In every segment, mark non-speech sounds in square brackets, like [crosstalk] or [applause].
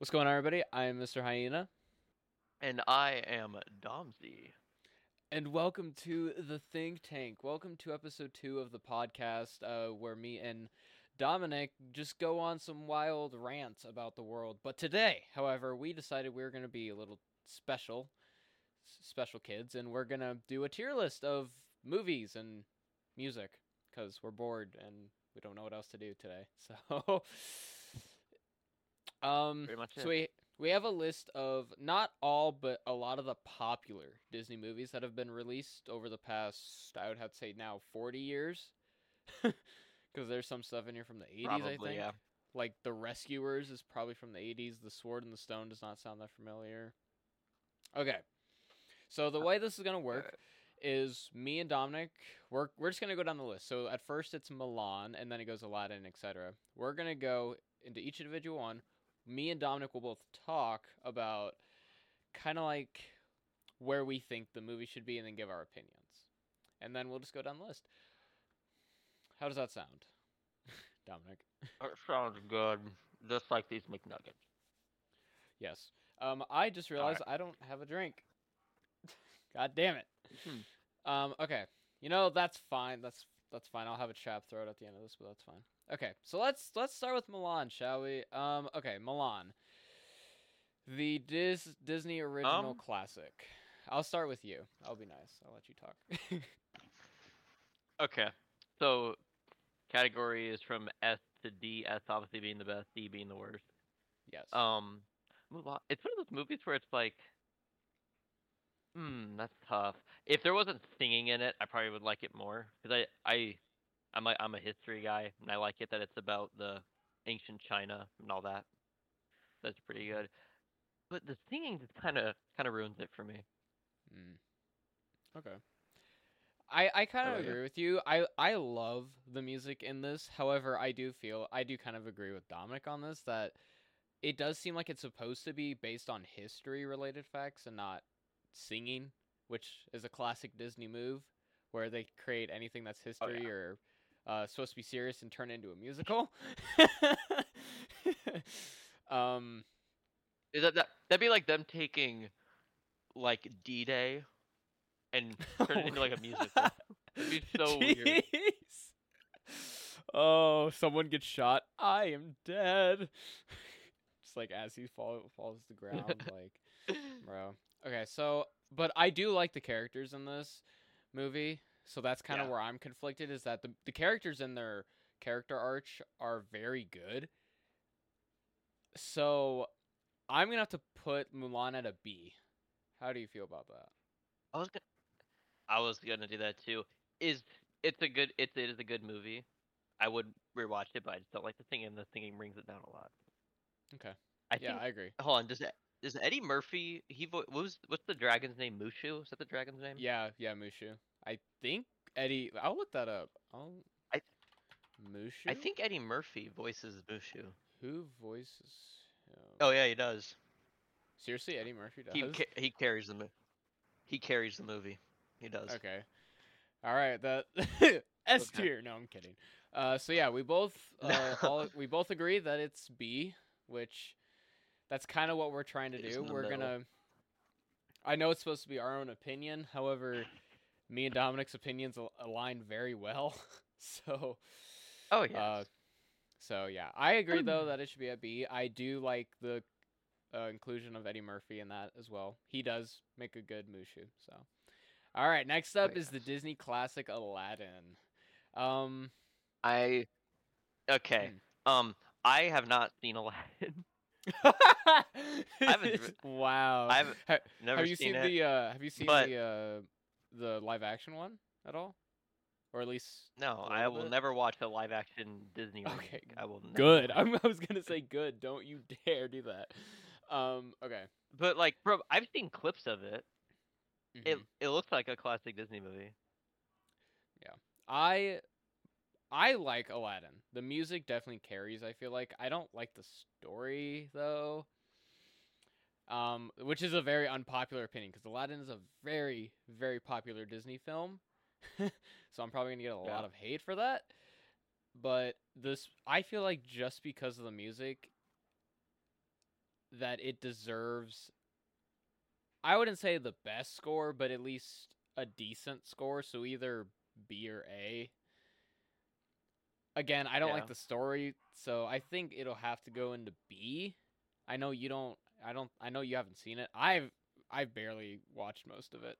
What's going on, everybody? I am Mr. Hyena, And I am Domzy. and welcome to the Think Tank. Welcome to episode two of the podcast, uh, where me and Dominic just go on some wild rants about the world. But today, however, we decided we were going to be a little special, special kids, and we're going to do a tier list of movies and music because we're bored and we don't know what else to do today. [laughs] So, um, Pretty much so it. we we have a list of not all, but a lot of the popular Disney movies that have been released over the past, I would have to say now, 40 years. [laughs] Because there's some stuff in here from the 80s, I think. yeah. Like The Rescuers is probably from the 80s. The Sword and the Stone does not sound that familiar. Okay. So the way this is going to work is me and Dominic, we're, we're just going to go down the list. So at first it's Mulan, and then it goes Aladdin, etc. We're going to go into each individual one. Me and Dominic will both talk about kind of like where we think the movie should be and then give our opinions. And then we'll just go down the list. How does that sound, [laughs] Dominic? That sounds good. Just like these McNuggets. Yes. Um, I just realized I don't have a drink. [laughs] God damn it. Hmm. Um, okay. You know that's fine. That's that's fine. I'll have a chap throw it at the end of this, but that's fine. Okay. So let's let's start with Mulan, shall we? Um, okay, Mulan. The Dis- Disney original Um. classic. I'll start with you. I'll be nice. I'll let you talk. [laughs] Okay. So, category is from S to D. S obviously being the best, D being the worst. yes. Um, Mulan. It's one of those movies where it's like, hmm, that's tough. If there wasn't singing in it, I probably would like it more because I, I, I'm a, I'm a history guy and I like it that it's about the ancient China and all that. That's pretty good. But the singing just kind of kind of ruins it for me. Mm. Okay. I I kind of about you? agree with you. I I love the music in this. However, I do feel I do kind of agree with Dominic on this that it does seem like it's supposed to be based on history related facts and not singing, which is a classic Disney move where they create anything that's history yeah. or uh, supposed to be serious and turn into a musical. [laughs] um Is that, that that'd be like them taking like D Day and [laughs] turn it into like a musical. That'd be so [laughs] weird. Oh, someone gets shot. I am dead. Just like as he fall, falls to the ground, like, bro. Okay, so, but I do like the characters in this movie. So that's kind of Yeah. where I'm conflicted. Is that the the characters in their character arch are very good. So, I'm gonna have to put Mulan at a B. How do you feel about that? I was gonna, I was gonna do that too. Is it's a good it's it is a good movie. I would rewatch it, but I just don't like the singing. And the singing brings it down a lot. Okay. I yeah, think. I agree. Hold on. Does does Eddie Murphy? He vo- what was what's the dragon's name? Mushu? Is that the dragon's name? Yeah, yeah, Mushu. I think Eddie. I'll look that up. I'll. I- Mushu. I think Eddie Murphy voices Mushu. who voices him. Oh yeah, he does. seriously, Eddie Murphy does. He ca- he carries the mo- he carries the movie. He does. okay. All right. That [laughs] S Okay. tier. No, I'm kidding. Uh, so yeah, we both [laughs] uh, all, we both agree that it's B, which that's kind of what we're trying to do. We're middle. gonna. I know it's supposed to be our own opinion. However, me and Dominic's opinions al- align very well. [laughs] so. Oh yeah. Uh, so yeah, I agree though that it should be a B. I do like the uh, inclusion of Eddie Murphy in that as well. He does make a good Mushu. So, all right, next up is the. Disney classic Aladdin. Um, I okay. Um, I have not seen Aladdin. [laughs] [laughs] haven't wow. I've Ha- never have you seen, seen, it. the uh, Have you seen but- the uh, the live action one at all, or at least no, I will bit? never watch a live action Disney. Okay, remake. I will. Good? [laughs] I was gonna say good. Don't you dare do that. Um, okay. But like, bro, I've seen clips of it. It Mhm. it looks like a classic Disney movie. Yeah, I I like Aladdin. The music definitely carries, I feel like. I don't like the story though. Um, which is a very unpopular opinion because Aladdin is a very, very popular Disney film. [laughs] so I'm probably gonna get a Yeah. lot of hate for that. But this I feel like just because of the music that it deserves. I wouldn't say the best score, but at least a decent score. So either B or A. Again, I don't Yeah. like the story, so I think it'll have to go into B. I know you don't. I don't. I know you haven't seen it. I've. I've barely watched most of it.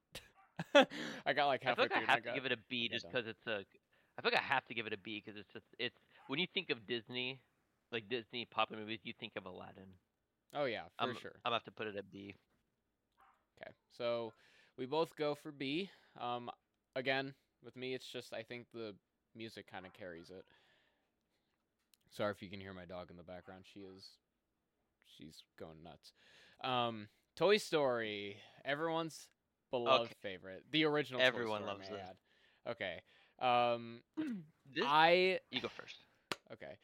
[laughs] I got like I feel like. I have to give it a B just because it's a. I feel like I have to give it a B because it's just it's when you think of Disney, like Disney popular movies, you think of Aladdin. Oh yeah, for I'm, sure. I'm gonna have to put it at B. Okay, so we both go for B. Um, again, with me, it's just I think the music kind of carries it. Sorry if you can hear my dog in the background. She is, she's going nuts. Um, Toy Story, everyone's beloved Okay. favorite, the original. Toy Everyone Story, loves it. Okay. Um, [clears throat] This, I you go first. Okay.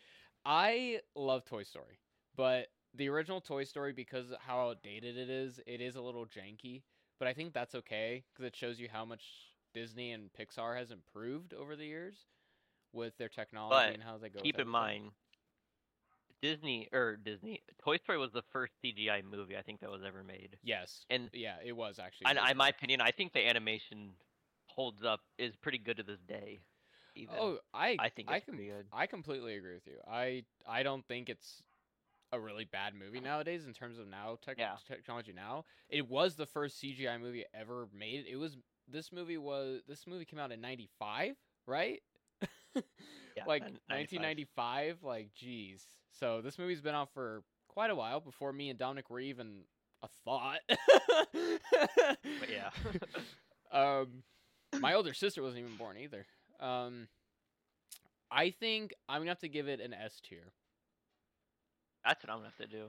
I love Toy Story, but the original Toy Story, because of how outdated it is, it is a little janky. But I think that's okay because it shows you how much Disney and Pixar has improved over the years with their technology But and how they go. Keep in mind, Disney or Disney Toy Story was the first CGI movie I think that was ever made. Yes. And Yeah, it was actually. and in my opinion, I think the animation holds up is pretty good to this day. Even. Oh, I I think I it's com- pretty good. I completely agree with you. I I don't think it's a really bad movie nowadays in terms of now tech- Yeah. technology. Now it was the first CGI movie ever made. It was this movie was this movie came out in '95, right? [laughs] Yeah, like nin- 95. 1995. Like, geez. So this movie's been out for quite a while before me and Dominic were even a thought. But yeah. [laughs] um, my older sister wasn't even born either. Um, I think I'm gonna have to give it an S tier That's what I'm gonna have to do.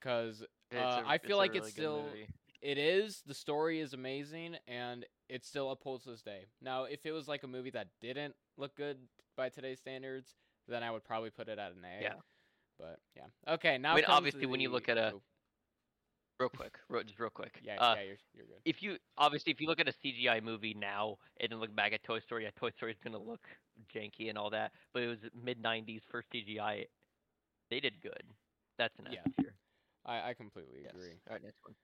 because It's Uh, a- I feel like really it's still- movie. it is. The story is amazing, and it still upholds this day. Now, if it was like a movie that didn't look good by today's standards, then I would probably put it at an A. Yeah. But yeah. Okay. Now. mean, comes obviously, when you look at a- real quick, real, just real quick. yeah, uh, yeah, you're you're good. if you obviously if you look at a CGI movie now and then look back at Toy Story, yeah, Toy Story is gonna look janky and all that, but it was mid '90s first CGI. They did good. That's an Yeah. I I completely Yes. agree. All right, next one.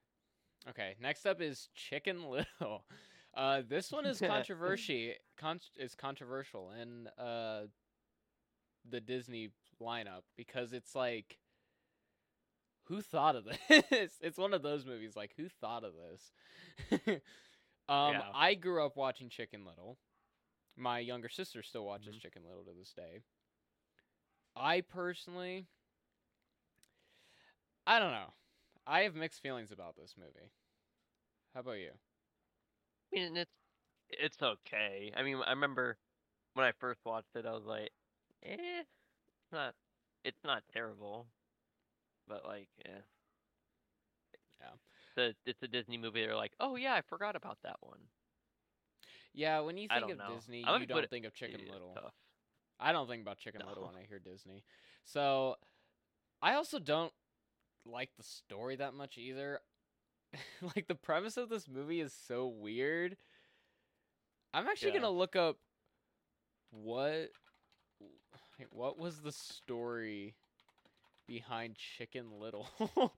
Okay, next up is Chicken Little. [laughs] Uh, this one is [laughs] controversy. Con- is controversial in uh the Disney lineup because it's like, who thought of [laughs] this? it's one of those movies like, who thought of this? [laughs] um, Yeah. I grew up watching Chicken Little. My younger sister still watches Mhm. Chicken Little to this day. I personally, I don't know. I have mixed feelings about this movie. How about you? I mean, it's it's okay. I mean, I remember when I first watched it, I was like, eh, it's not it's not terrible, but like, yeah. Yeah. The, it's a Disney movie. They're like, oh yeah, I forgot about that one. Yeah, when you think of know. Disney, I'm you don't it- think of Chicken Yeah, Little. tough. I don't think about Chicken Little when I hear Disney. So, I also don't like the story that much either. [laughs] like the premise of this movie is so weird. I'm actually Yeah. gonna look up what what was the story behind Chicken Little. [laughs]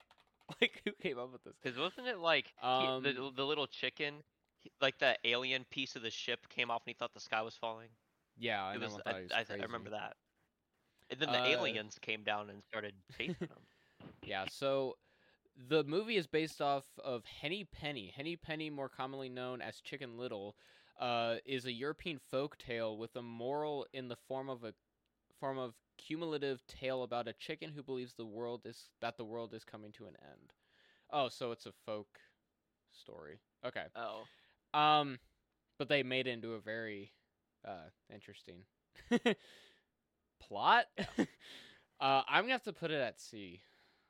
like who came up with this? Cause wasn't it like he- Um, the the little chicken, he- like the alien piece of the ship came off and he thought the sky was falling? Yeah, I was, I, I, was I, I remember that. And then the Uh, aliens came down and started chasing [laughs] him. Yeah, so the movie is based off of Henny Penny. Henny Penny, more commonly known as Chicken Little, uh, is a European folk tale with a moral in the form of a form of cumulative tale about a chicken who believes the world is that the world is coming to an end. Oh, so it's a folk story. Okay. Oh, Um, but they made it into a very uh interesting [laughs] plot. [laughs] uh, I'm gonna have to put it at C,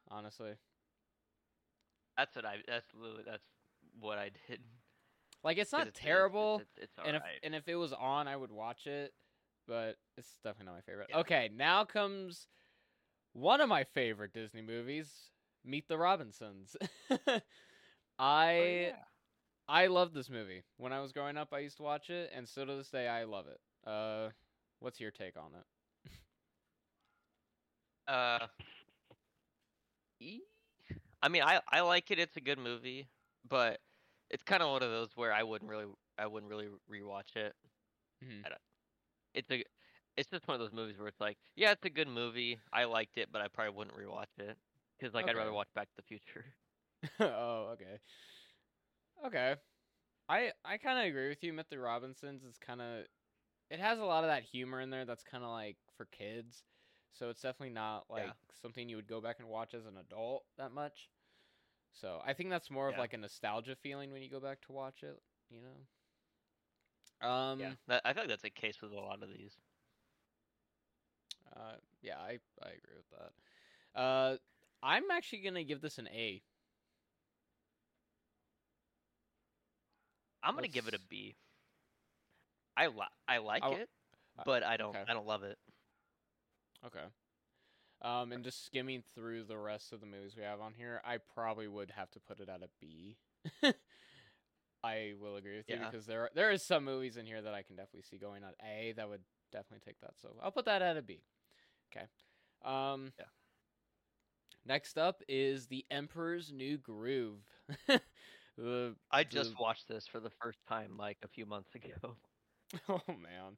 honestly. That's what I. That's literally that's what I [laughs] did. Like it's not it's- terrible, It's, it's, and if and if it was on, I would watch it, but it's definitely not my favorite. Yeah. Okay, now comes one of my favorite Disney movies, Meet the Robinsons. [laughs] I Oh, yeah. I love this movie. When I was growing up, I used to watch it, and still to this day, I love it. Uh, what's your take on it? [laughs] Uh, E? I mean, I I like it. It's a good movie, but it's kind of one of those where I wouldn't really I wouldn't really rewatch it. Mhm. I don't, it's a it's just one of those movies where it's like, yeah, it's a good movie. I liked it, but I probably wouldn't rewatch it because like I'd rather watch Back to the Future. [laughs] oh, okay. Okay. I I kind of agree with you. Meet the Robinsons is kind of it has a lot of that humor in there that's kind of like for kids. So it's definitely not like Yeah. something you would go back and watch as an adult that much. So I think that's more of like a nostalgia feeling when you go back to watch it, you know. Um yeah, that, I feel like that's the case with a lot of these. uh yeah, I I agree with that. Uh I'm actually going to give this an A. I'm gonna give it a B. I Let's- li- I like I w- it, uh, but I don't okay. I don't love it. Okay. Um, and just skimming through the rest of the movies we have on here, I probably would have to put it at a B. [laughs] I will agree with you Yeah. because there are, there is some movies in here that I can definitely see going on A that would definitely take that. So I'll put that at a B. Okay. Um, Yeah. Next up is The Emperor's New Groove. [laughs] the I just the- watched this for the first time like a few months ago. [laughs] Oh man.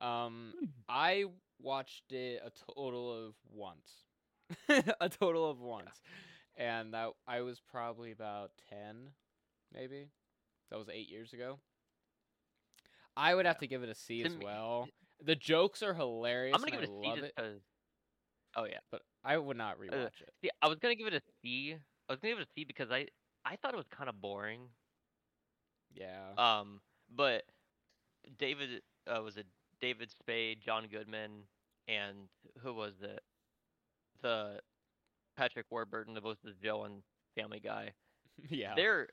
Um, I watched it a total of once. [laughs] a total of once, and that I was probably about ten, maybe. That was eight years ago. I would have to give it a C as well. The jokes are hilarious. I'm gonna give it a I C love just it, because. Oh yeah. but I would not rewatch it. See, I was gonna give it a C. I was gonna give it a C because I I thought it was kind of boring. Yeah. Um, but David uh, was it David Spade, John Goodman, and who was it? The Patrick Warburton that was the Joe and Family Guy. [laughs] yeah. They're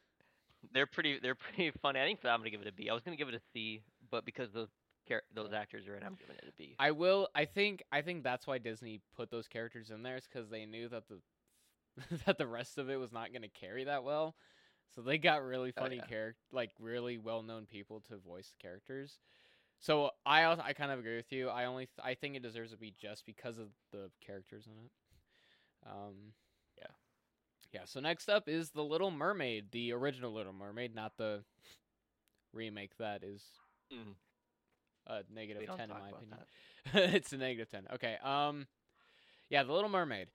they're pretty they're pretty [laughs] funny. I think I'm gonna give it a B. I was gonna give it a C, but because those those actors are in, I'm giving it a B. I will. I think. I think that's why Disney put those characters in there, is because they knew that the [laughs] that the rest of it was not going to carry that well. So they got really Oh, funny yeah. character, like really well-known people to voice the characters. So I also, I kind of agree with you. I only th- I think it deserves to be just because of the characters in it. Um, Yeah. Yeah. So next up is the Little Mermaid, the original Little Mermaid, not the remake that is Mm, a negative ten in my opinion. [laughs] it's a negative 10. Okay. Um yeah, The Little Mermaid.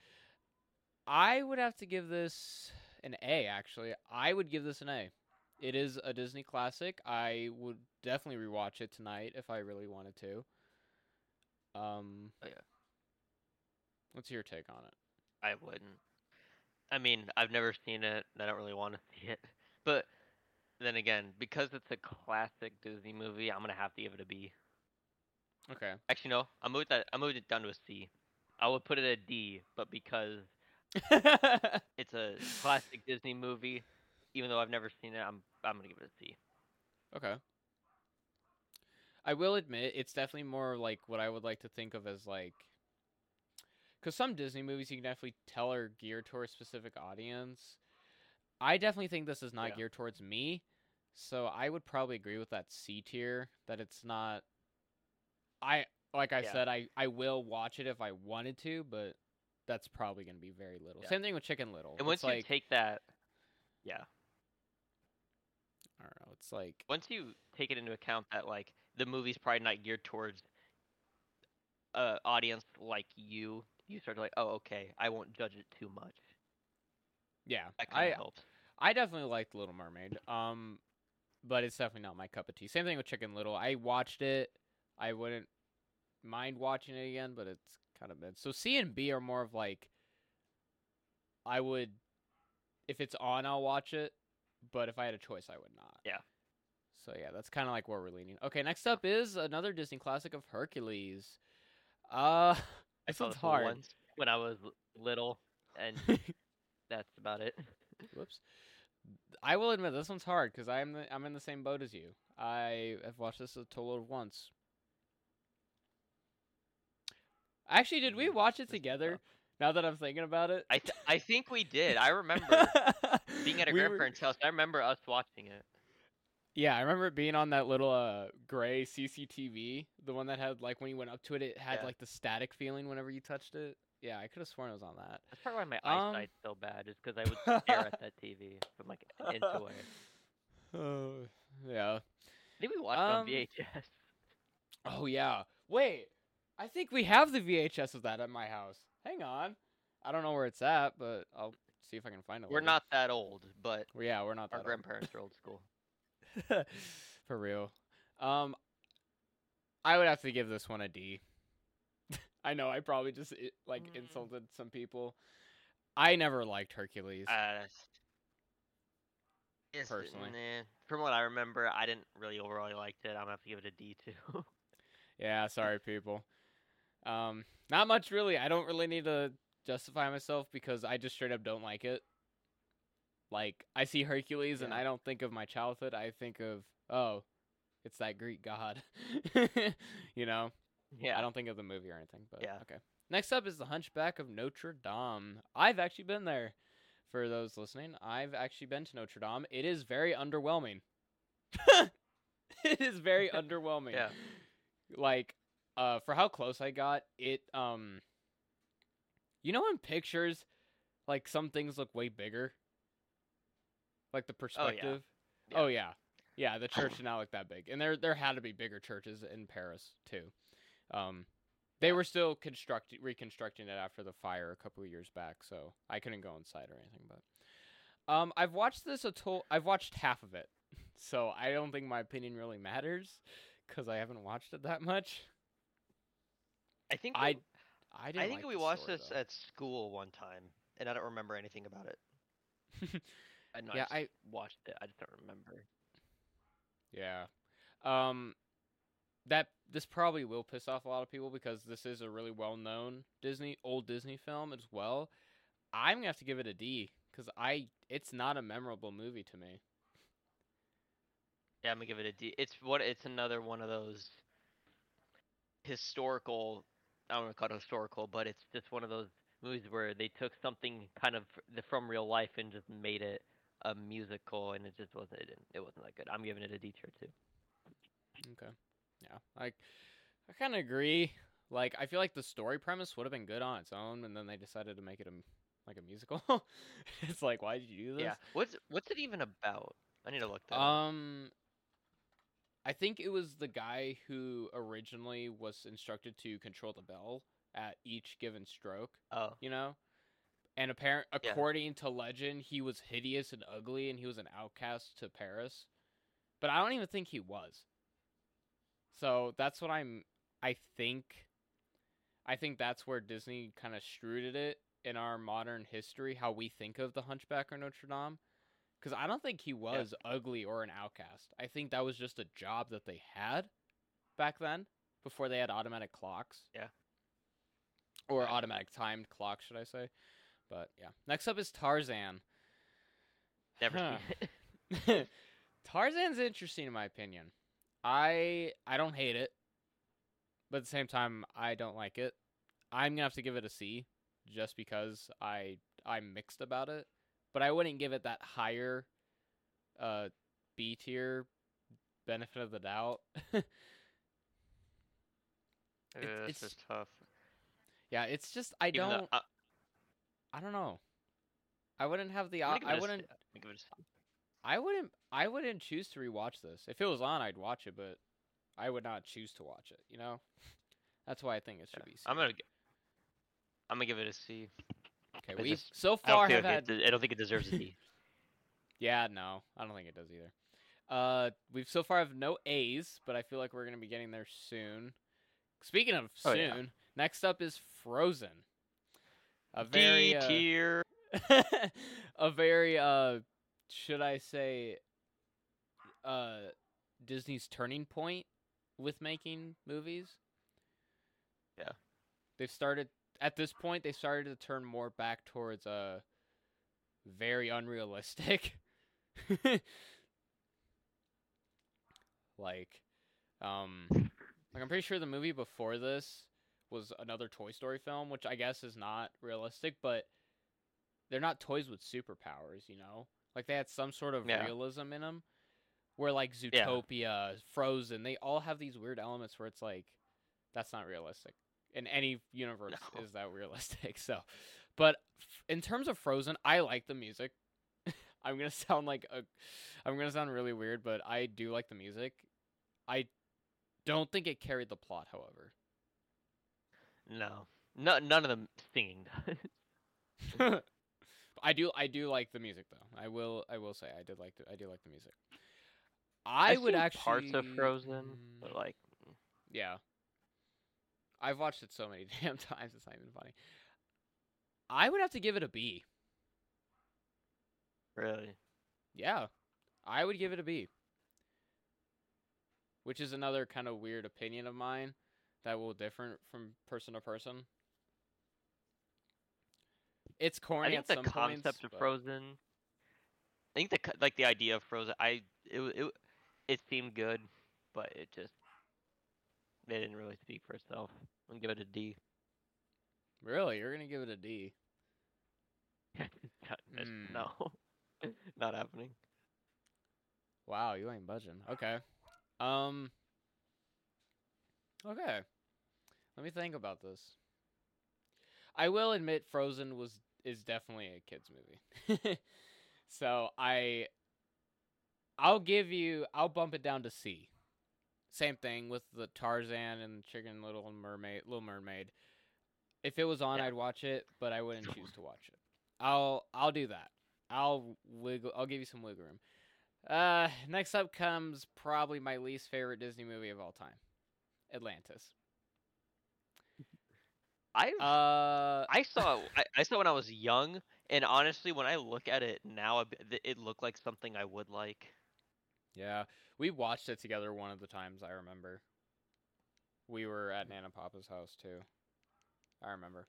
I would have to give this an A actually. I would give this an A. It is a Disney classic. I would definitely rewatch it tonight if I really wanted to. Um Oh, yeah. What's your take on it? I wouldn't. I mean, I've never seen it. I don't really want to [laughs] see it. But then again, because it's a classic Disney movie, I'm gonna have to give it a B. Okay. Actually, no. I moved that. I moved it down to a C. I would put it a D, but because [laughs] it's a classic Disney movie, even though I've never seen it, I'm I'm gonna give it a C. okay. I will admit it's definitely more like what I would like to think of as like because some Disney movies you can definitely tell are geared towards a specific audience. I definitely think this is not Yeah. geared towards me, so I would probably agree with that C tier that it's not. I like I Yeah. said I I will watch it if I wanted to, but that's probably gonna be very little. Yeah. Same thing with Chicken Little. And once it's you like take that, yeah, I don't know. It's like once you take it into account that like the movie's probably not geared towards a audience like you, you start to like, oh, okay, I won't judge it too much. yeah, That kind I of helps. I definitely liked Little Mermaid. Um, but it's definitely not my cup of tea. Same thing with Chicken Little. I watched it. I wouldn't mind watching it again, but it's kind of mid. So C and B are more of like I would if it's on, I'll watch it. But if I had a choice, I would not. Yeah. So yeah, that's kind of like where we're leaning. Okay, next up is another Disney classic of Hercules. Uh, [laughs] I this saw one's this hard. once when I was little, and [laughs] that's about it. Whoops. I will admit this one's hard because I'm the, I'm in the same boat as you. I have watched this a total of once. Actually, did we Mm, watch it together? Now that I'm thinking about it, I th- I think we did. I remember [laughs] being at a We were- grandparent's house. I remember us watching it. Yeah, I remember it being on that little uh gray CCTV, the one that had like when you went up to it, it had Yeah. like the static feeling whenever you touched it. Yeah, I could have sworn it was on that. That's probably why my Um, eyesight's so bad, is because I would stare at that TV from like an inch away. Oh, yeah. I think we watched Um, on VHS. Oh yeah. Wait, I think we have the VHS of that at my house. Hang on. I don't know where it's at, but I'll see if I can find it. We're later. not that old, but Well, yeah, we're not. our that old. grandparents are old school. [laughs] For real. Um, I would have to give this one a D. [laughs] I know I probably just like Mm. insulted some people. I never liked Hercules. Uh, Personally. nah. from what I remember, I didn't really overall liked it. I'm gonna have to give it a D too. [laughs] Yeah, sorry, people. Um, not much really. I don't really need to justify myself because I just straight up don't like it. Like I see Hercules and I don't think of my childhood. I think of oh, it's that Greek god. [laughs] you know, yeah, I don't think of the movie or anything. But Yeah. okay. Next up is the Hunchback of Notre Dame. I've actually been there. For those listening, I've actually been to Notre Dame. It is very underwhelming. [laughs] it is very [laughs] underwhelming yeah. like uh for how close I got, it um you know in pictures like some things look way bigger? Like the perspective. Yeah. Oh yeah. Yeah, the church [clears throat] did not look that big. And there there had to be bigger churches in Paris too. Um they Yeah. were still constructing reconstructing it after the fire a couple of years back, so I couldn't go inside or anything, but um I've watched this a to- I've watched half of it. [laughs] So I don't think my opinion really matters cuz I haven't watched it that much. I think I we- I didn't I think like we watched story, this though. at school one time, and I don't remember anything about it. [laughs] I know Yeah, I, I- watched it. I just don't remember. Yeah. Um that this probably will piss off a lot of people because this is a really well-known Disney old Disney film as well. I'm going to have to give it a D cuz I it's not a memorable movie to me. Yeah, I'm gonna give it a D. It's what it's another one of those historical. I don't want to call it historical, but it's just one of those movies where they took something kind of f- from real life and just made it a musical, and it just wasn't. It, didn't, it wasn't that good. I'm giving it a D tier too. Okay. Yeah. Like I kind of agree. Like I feel like the story premise would have been good on its own and then they decided to make it a like a musical. [laughs] it's like why did you do this? Yeah. What's what's it even about? I need to look that. up. Um, I think it was the guy who originally was instructed to control the bell at each given stroke. Oh, You know, and apparent Yeah. according to legend, he was hideous and ugly, and he was an outcast to Paris. But I don't even think he was. So that's what I'm. I think. I think that's where Disney kind of struded it in our modern history, how we think of the Hunchback of Notre Dame. Because I don't think he was ugly or an outcast. I think that was just a job that they had back then, before they had automatic clocks. Yeah. Or automatic timed clocks, should I say? But yeah. Next up is Tarzan. never Huh. seen it. [laughs] [laughs] Tarzan's interesting in my opinion. I I don't hate it, but at the same time I don't like it. I'm gonna have to give it a C, just because I I'm mixed about it. But I wouldn't give it that higher, uh, B tier benefit of the doubt. [laughs] It- this it's- is tough. yeah, it's just I Even don't though, uh, I don't know. I wouldn't have the I'm op- gonna give it I wouldn't I'm gonna give it a C. I wouldn't I wouldn't choose to rewatch this. If it was on, I'd watch it, but I would not choose to watch it. You know, [laughs] that's why I think it should Yeah. be. C. I'm gonna. I'm gonna give it a C. Okay, I we just- so far have had. it, I don't think it deserves a D. [laughs] Yeah, no, I don't think it does either. Uh, we've so far have no A's, but I feel like we're gonna be getting there soon. Speaking of Oh, soon, yeah. next up is Frozen. A very D uh, [laughs] a very uh should I say uh Disney's turning point with making movies. Yeah. They've started at this point they started to turn more back towards a very unrealistic. [laughs] like um like I'm pretty sure the movie before this was another Toy Story film, which I guess is not realistic, but they're not toys with superpowers, you know? Like they had some sort of Yeah. realism in them. Where like Zootopia, Frozen, they all have these weird elements where it's like that's not realistic. in any universe No. is that [laughs] realistic. So, but f- in terms of Frozen, I like the music. [laughs] I'm gonna sound like a, I'm gonna sound really weird, but I do like the music. I don't think it carried the plot, however. No, no, none of them singing. does. [laughs] I do I do like the music though. I will I will say I did like the, I do like the music. I I've would actually parts of Frozen, Mm, but like, yeah. I've watched it so many [laughs] damn times it's not even funny. I would have to give it a B. really, Yeah. I would give it a B. Which is another kind of weird opinion of mine that will differ from person to person. It's corny I think the concept points, of but- Frozen. I think the like the idea of Frozen. I it it it seemed good, but it just it didn't really speak for itself. I'm gonna give it a D. Really, you're gonna give it a D. [laughs] Hmm. No, [laughs] not happening. Wow, you ain't budging. Okay. Um. Okay. Let me think about this. I will admit, Frozen was is definitely a kids movie. [laughs] so I, I'll give you, I'll bump it down to C. Same thing with the Tarzan and Chicken Little Mermaid, Little Mermaid. If it was on, Yeah. I'd watch it, but I wouldn't choose to watch it. I'll, I'll do that. I'll wiggle. I'll give you some wiggle room. Uh, next up comes probably my least favorite Disney movie of all time, Atlantis. [laughs] I Uh, I saw [laughs] I, I saw when I was young, and honestly, when I look at it now, a bit- th- it looked like something I would like. yeah, we watched it together one of the times I remember. We were at Nana Papa's house too. I remember.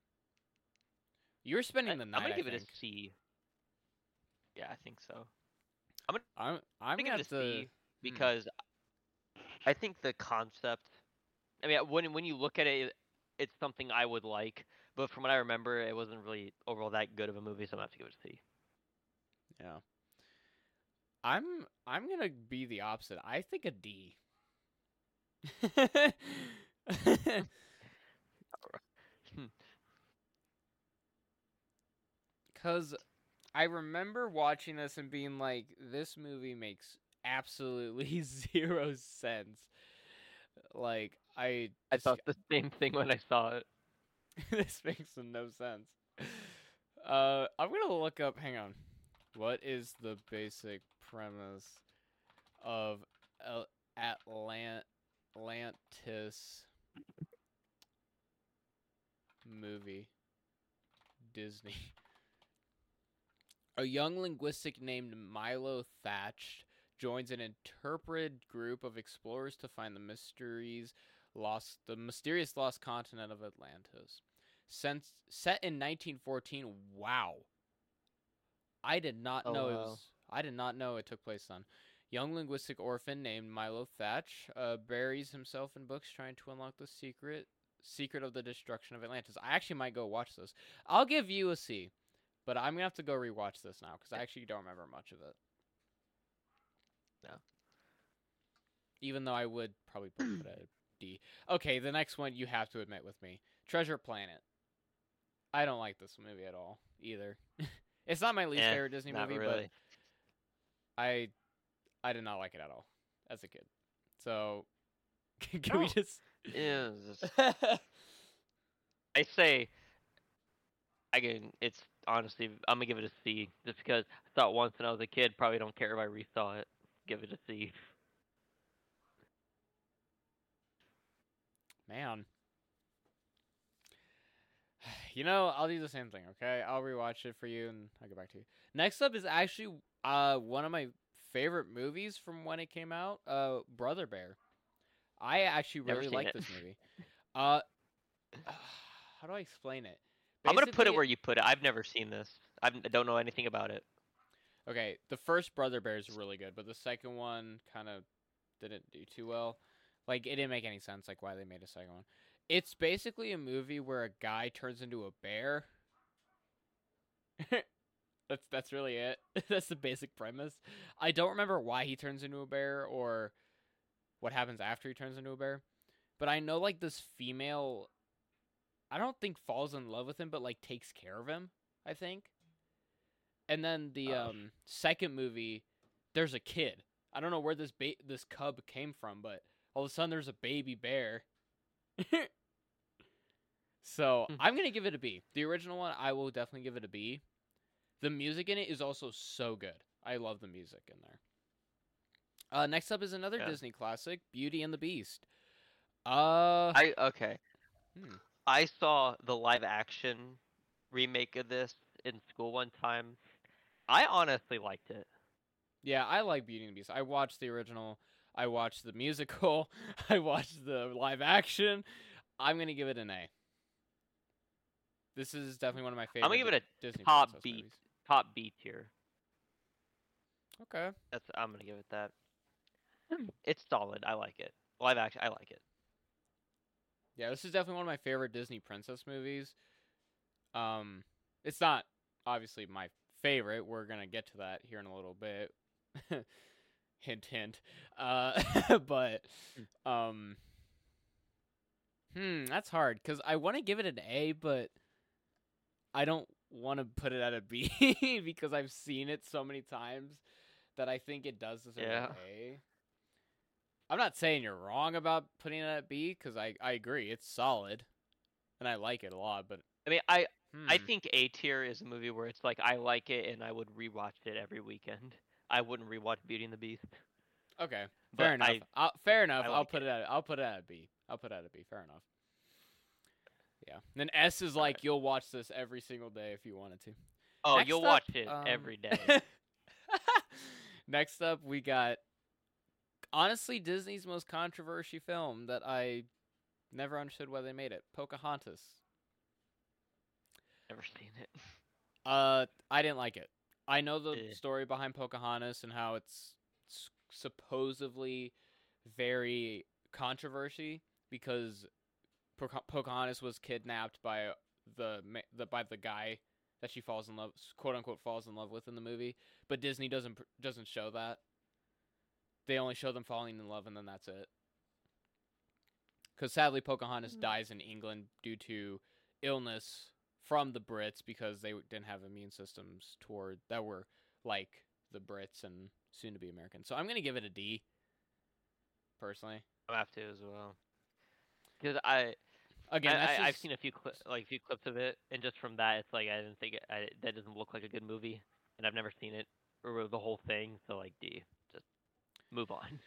You were spending the night. I'm gonna I give it a C. Yeah, I think so. I'm I'm I'm gonna gonna give it a to. C because I think the concept. I mean, when when you look at it, it's something I would like. But from what I remember, it wasn't really overall that good of a movie, so I'm gonna have to give it a C. Yeah. I'm I'm gonna be the opposite. I think a D. [laughs] Cause I remember watching this and being like, this movie makes absolutely [laughs] zero sense. Like I I thought the same thing when I saw it. [laughs] this makes no sense. Uh, I'm gonna look up. Hang on. What is the basic premise of Atlant- Atlantis movie? Disney. A young linguistic named Milo Thatched joins an interpreted group of explorers to find the mysteries lost the mysterious lost continent of Atlantis. Since set in 1914, wow. I did not Oh, know it wow. was I did not know it took place on. Young linguistic orphan named Milo Thatch uh, buries himself in books trying to unlock the secret secret of the destruction of Atlantis. I actually might go watch this. I'll give you a C, but I'm gonna have to go rewatch this now because I actually don't remember much of it. No. Even though I would probably [clears throat] put it at a D. Okay, the next one you have to admit with me, Treasure Planet. I don't like this movie at all either. [laughs] it's not my least Eh, favorite Disney movie, really. but I I did not like it at all as a kid. So [laughs] can we Oh. just Yeah, just- [laughs] I say, again. It's honestly, I'm gonna give it a C, just because I saw it once when I was a kid. Probably don't care if I resaw it. Give it a C. Man. [sighs] You know, I'll do the same thing, okay? I'll rewatch it for you and I'll get back to you. Next up is actually uh one of my favorite movies from when it came out, uh Brother Bear. I actually Never really like this [laughs] movie. Uh [sighs] how do I explain it? I'm gonna put it where you put it. I've never seen this. I've, I don't know anything about it. Okay, the first Brother Bear is really good, but the second one kind of didn't do too well. Like it didn't make any sense like why they made a second one. It's basically a movie where a guy turns into a bear. [laughs] that's that's really it. [laughs] that's the basic premise. I don't remember why he turns into a bear or what happens after he turns into a bear. But I know like this female I don't think falls in love with him, but like takes care of him. I think. And then the Oh. um second movie, there's a kid. I don't know where this ba- this cub came from, but all of a sudden there's a baby bear. [laughs] so Hmm. I'm gonna give it a B. The original one, I will definitely give it a B. The music in it is also so good. I love the music in there. Uh, next up is another Yeah. Disney classic, Beauty and the Beast. Uh, I okay. Hmm. I saw the live action remake of this in school one time. I honestly liked it. yeah, I like Beauty and the Beast. I watched the original. I watched the musical. [laughs] I watched the live action. I'm gonna give it an A. This is definitely one of my favorite. I'm gonna give it a Disney top B. movies. top B tier. Okay. That's I'm gonna give it that. [clears throat] It's solid. I like it. Live action. I like it. Yeah, this is definitely one of my favorite Disney princess movies. Um, it's not obviously my favorite. We're gonna get to that here in a little bit. [laughs] hint, hint. Uh, [laughs] but um, hmm, that's hard because I want to give it an A, but I don't want to put it at a B [laughs] because I've seen it so many times that I think it does deserve Yeah. an A. I'm not saying you're wrong about putting it at B because I, I agree it's solid, and I like it a lot. But I mean, I I hmm, think A tier is a movie where it's like I like it and I would rewatch it every weekend. I wouldn't rewatch Beauty and the Beast. okay, But fair enough. I, I'll, fair enough. I'll like put it. it. at I'll put it at a B. I'll put it at a B. Fair enough. Yeah. Then S is like you'll watch this every single day if you wanted to. oh, Next you'll up, watch it um, every day. [laughs] Next up, we got honestly Disney's most controversial film that I never understood why they made it. Pocahontas. Never seen it. Uh, I didn't like it. I know the Eh. story behind Pocahontas and how it's s- supposedly very controversy because Poca- Pocahontas was kidnapped by the the by the guy that she falls in love quote unquote falls in love with in the movie, but Disney doesn't doesn't show that. They only show them falling in love and then that's it. Cuz sadly Pocahontas Mhm. dies in England due to illness from the Brits because they didn't have immune systems toward that were like the Brits and soon to be Americans. So I'm going to give it a D personally. I have to as well. Because I, Again, I, I've just- seen a few cli- like few clips of it, and just from that, it's like I didn't think it, I, that doesn't look like a good movie, and I've never seen it or the whole thing. So like D, just move on.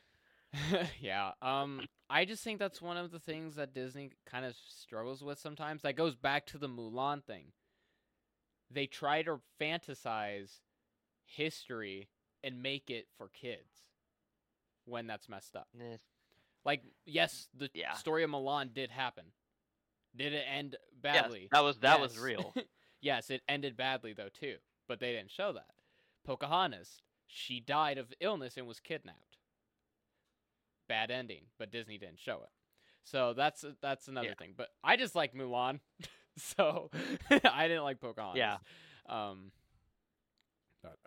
[laughs] yeah. Um I just think that's one of the things that Disney kind of struggles with sometimes. That goes back to the Mulan thing. They try to fantasize history and make it for kids when that's messed up. Yes. Like yes, the Yeah. story of Mulan did happen. Did it end Yes, badly? that was that was real. [laughs] yes, it ended badly though too, but they didn't show that. Pocahontas, she died of illness and was kidnapped. Bad ending, but Disney didn't show it. So that's that's another Yeah. thing. But I just like Mulan, [laughs] so [laughs] I didn't like Pocahontas. Yeah. Um.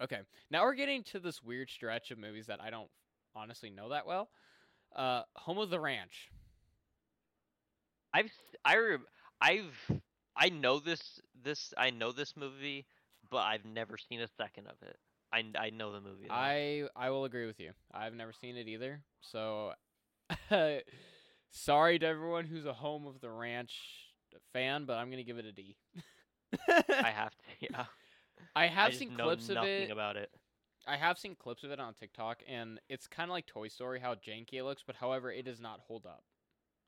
Okay, now we're getting to this weird stretch of movies that I don't honestly know that well. Uh, Home on the Range. I've I rem- I've I know this this I know this movie, but I've never seen a second of it. I, I know the movie. though. I I will agree with you. I've never seen it either. So [laughs] sorry to everyone who's a Home on the Range fan, but I'm gonna give it a D. [laughs] I have to. [laughs] Yeah. I I have just seen clips of nothing it. about it. I have seen clips of it on TikTok, and it's kind of like Toy Story, how janky it looks. But however, it does not hold up.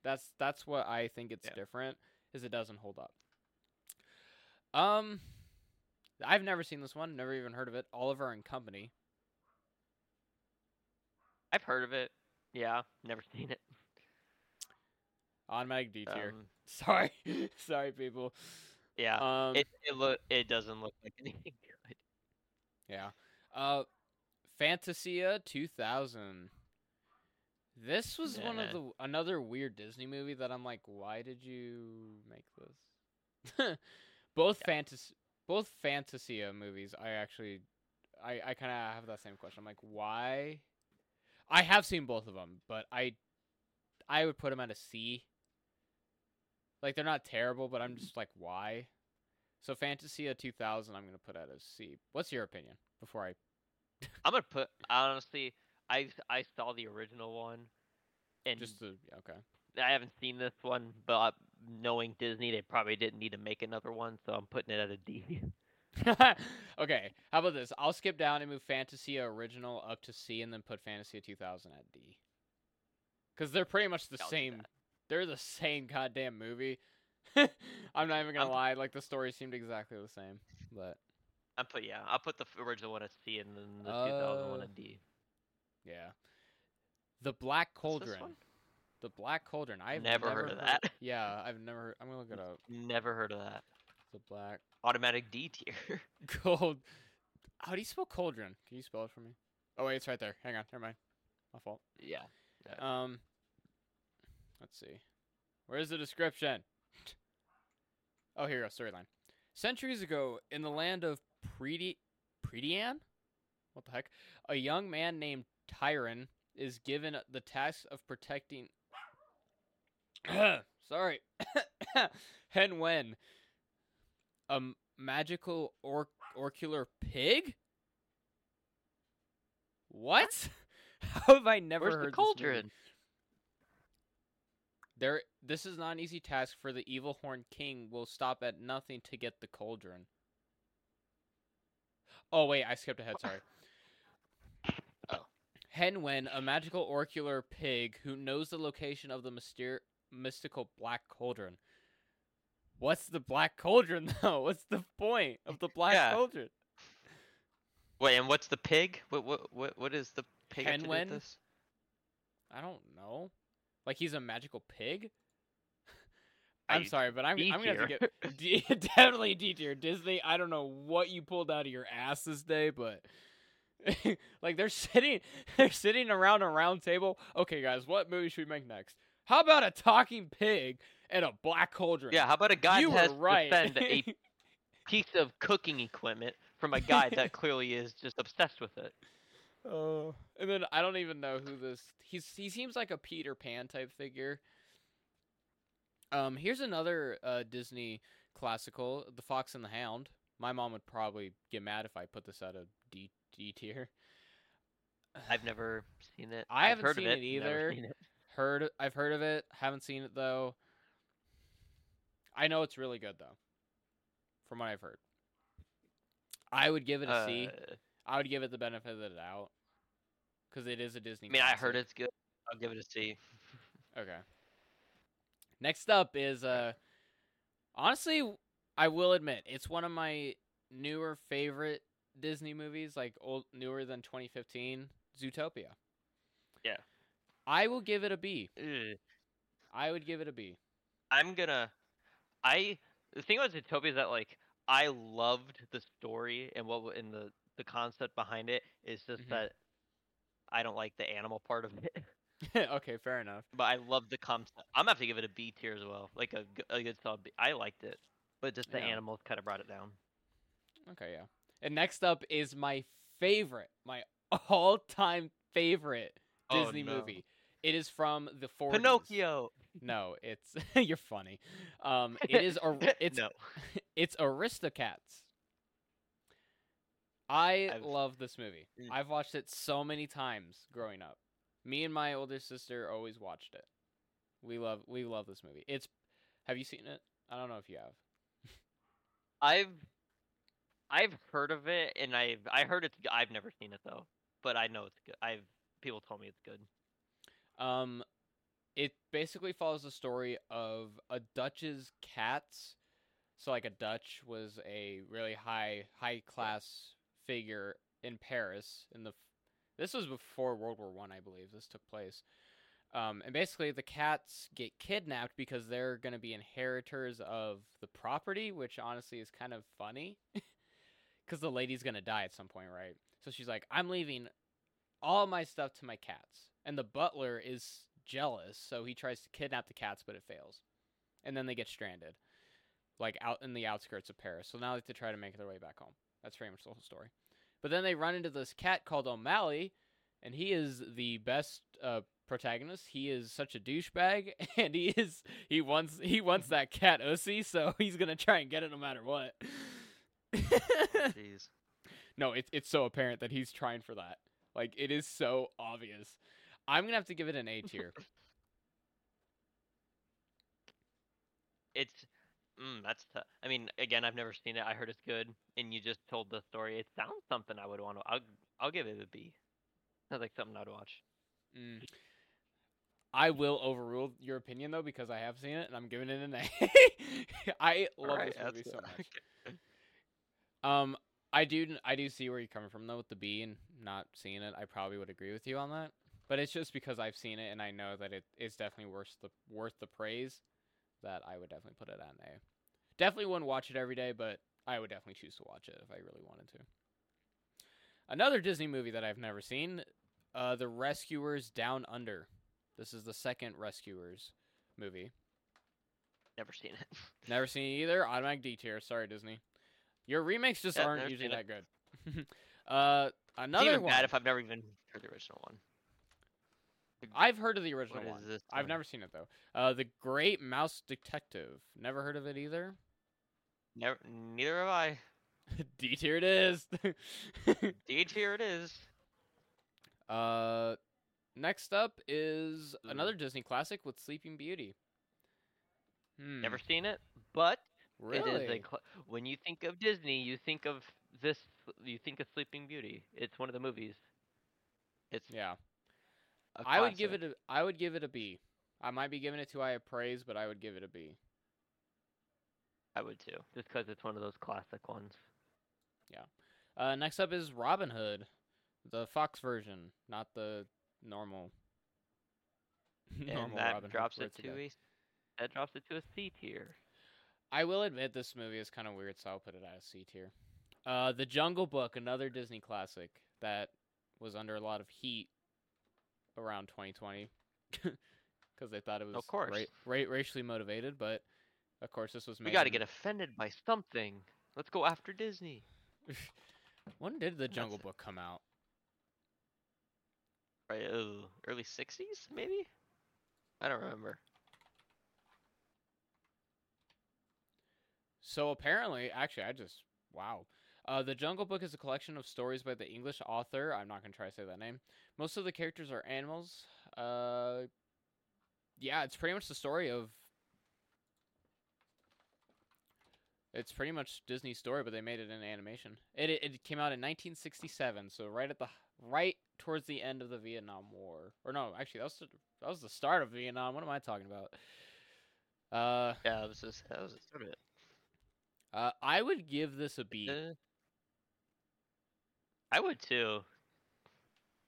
That's that's what I think it's Yeah. different is it doesn't hold up. Um, I've never seen this one. Never even heard of it. Oliver and Company. I've heard of it. Yeah, never [laughs] seen it. Automatic D tier. Um, [laughs] Sorry, [laughs] sorry, people. yeah, Um, it it look it doesn't look like anything good. yeah. Uh, Fantasia 2000. This was one of the another weird Disney movie that I'm like, why did you make this? both fantasy, both Fantasia movies. I actually, I I kind of have that same question. I'm like, why? I have seen both of them, but I, I would put them at a C. Like they're not terrible, but I'm just like, why? So Fantasia 2000, I'm gonna put at a C. What's your opinion before I? [laughs] I'm gonna put honestly. I I saw the original one, and Just the okay. I haven't seen this one, but knowing Disney, they probably didn't need to make another one, so I'm putting it at a D. [laughs] okay, how about this? I'll skip down and move Fantasia original up to C, and then put Fantasia 2000 at D. Because they're pretty much the I'll same. They're the same goddamn movie. [laughs] I'm not even gonna I'm- lie. Like the story seemed exactly the same, but I put yeah, I'll put the original one at C and then the 2000 one Uh, at D. yeah. The Black Cauldron. The Black Cauldron. I've Never heard of that. Yeah, I've never. Heard, I'm gonna look it up. Never heard of that. The Black Automatic D tier. [laughs] [laughs] Gold. How do you spell cauldron? Can you spell it for me? Oh wait, it's right there. Hang on. Never mind. My fault. yeah. Um, let's see. Where's the description? [laughs] Oh, here you go. Storyline. Centuries ago, in the land of Predi- Predian, what the heck? A young man named Tyron is given the task of protecting. [coughs] Sorry, [coughs] Hen Wen, a magical or- orcular pig. What? [laughs] How have I never Where's heard the this cauldron? There, this is not an easy task for the evil horned king. Will stop at nothing to get the cauldron. Oh wait, I skipped ahead. Sorry. [coughs] Oh. Hen Wen, a magical orcular pig who knows the location of the myster- mystical black cauldron. What's the black cauldron [laughs] though? What's the point of the black Yeah. cauldron? Wait, and what's the pig? What what what what is the pig to do with this? I don't know. Like he's a magical pig. [laughs] I'm sorry, but I'm D I'm gonna have to get D- [laughs] definitely D tier Disney. I don't know what you pulled out of your ass this day, but like they're sitting they're sitting around a round table. Okay, guys, what movie should we make next? How about a talking pig and a black cauldron? Yeah, how about a guy you has right. to defend a [laughs] piece of cooking equipment from a guy that clearly is just obsessed with it? Oh, and then I don't even know who this. He's he seems like a Peter Pan type figure. Um, here's another uh, Disney classical, The Fox and the Hound. My mom would probably get mad if I put this at a D D tier. I've never seen it. I I've haven't heard seen of it it. either. seen it. Heard I've heard of it, haven't seen it though. I know it's really good though. From what I've heard. I would give it a C. Uh, I would give it the benefit of the doubt. Because it is a Disney I mean, I heard it's good. I'll give it a C. [laughs] Okay. Next up is uh honestly I will admit it's one of my newer favorite Disney movies, like old newer than 2015, Zootopia. Yeah. I will give it a B. Ugh. I would give it a B. I'm gonna. I the thing about Zootopia is that like I loved the story and what in the the concept behind it is just Mhm. that I don't like the animal part of it, [laughs] [laughs] okay, fair enough. but I love the concept. I'm gonna have to give it a B tier as well, like a, a good solid B. I liked it, but just the Yeah. animals kind of brought it down. Okay, yeah. And next up is my favorite, my [laughs] all-time favorite Oh, Disney no. movie. It is from the 40s. Pinocchio. No, it's [laughs] you're funny. Um, it is a [laughs] it's no. [laughs] it's Aristocats. I I've- love this movie. Mm. I've watched it so many times growing up. Me and my older sister always watched it. We love we love this movie. It's have you seen it? I don't know if you have. I've I've heard of it, and I've I heard it's. I've never seen it though, but I know it's good. I've people told me it's good. Um, it basically follows the story of a Dutch's cats. So like a Dutch was a really high high class figure in Paris in the. This was before World War One, I, believe. This took place. Um, and basically, the cats get kidnapped because they're going to be inheritors of the property, which honestly is kind of funny. [laughs] Because the lady's going to die at some point, right? So she's like, I'm leaving all my stuff to my cats. And the butler is jealous, so he tries to kidnap the cats, but it fails. And then they get stranded, like out in the outskirts of Paris. So now they have to try to make their way back home. That's pretty much the whole story. But then they run into this cat called O'Malley, and he is the best uh, protagonist. He is such a douchebag, [laughs] and he is he wants he wants that cat Ussy, so [laughs] he's gonna try and get it no matter what. [laughs] Jeez. no, it's it's so apparent that he's trying for that. Like it is so obvious. I'm gonna have to give it an A tier. [laughs] It's mm, that's tough. I mean, again, I've never seen it. I heard it's good, and you just told the story. It sounds something I would want to. I'll I'll give it a B. Sounds like something I'd watch. Mm. I will overrule your opinion though because I have seen it and I'm giving it an A. [laughs] I love Alright, this movie so much. Um, I do I do see where you're coming from though with the B and not seeing it. I probably would agree with you on that, but it's just because I've seen it and I know that it is definitely worth the worth the praise. That I would definitely put it on A. Definitely wouldn't watch it every day, but I would definitely choose to watch it if I really wanted to. Another Disney movie that I've never seen, uh, The Rescuers Down Under. This is the second Rescuers movie. Never seen it. [laughs] Never seen it either. Automatic D tier. Sorry, Disney. Your remakes just Yeah, aren't usually that good. [laughs] uh, It's another even one. bad if I've never even heard the original one. I've heard of the original one. is this I've never seen it though. Uh, the Great Mouse Detective. Never heard of it either. Never. Neither have I. [laughs] D tier it is. [laughs] D tier it is. uh, next up is Ooh. another Disney classic with Sleeping Beauty. Hmm. Never seen it, but really. it is a. Cl- when you think of Disney, you think of this. You think of Sleeping Beauty. It's one of the movies. It's. yeah. I would give it a I would give it a B. I might be giving it to high a praise, but I would give it a B. I would too, just because it's one of those classic ones. Yeah. Uh, next up is Robin Hood, the Fox version, not the normal. [laughs] and normal that Robin drops Hood. it to a. That drops it to a C tier. I will admit this movie is kind of weird, so I'll put it at a C tier. Uh, the Jungle Book, another Disney classic that was under a lot of heat around 2020 because [laughs] they thought it was of course. ra- ra- racially motivated, but of course this was made. We got to in- get offended by something. Let's go after Disney. [laughs] When did the Jungle it. Book come out? Right, uh, early '60s, maybe. I don't remember. So apparently, actually, I just wow. Uh, the Jungle Book is a collection of stories by the English author. I'm not gonna try to say that name. Most of the characters are animals. Uh, yeah, it's pretty much the story of. It's pretty much Disney's story, but they made it in animation. It it, it came out in 1967, so right at the right towards the end of the Vietnam War. Or no, actually, that was the, that was the start of Vietnam. What am I talking about? Uh, Yeah, that was just that was the start of it. uh, I would give this a B. Uh, I would too.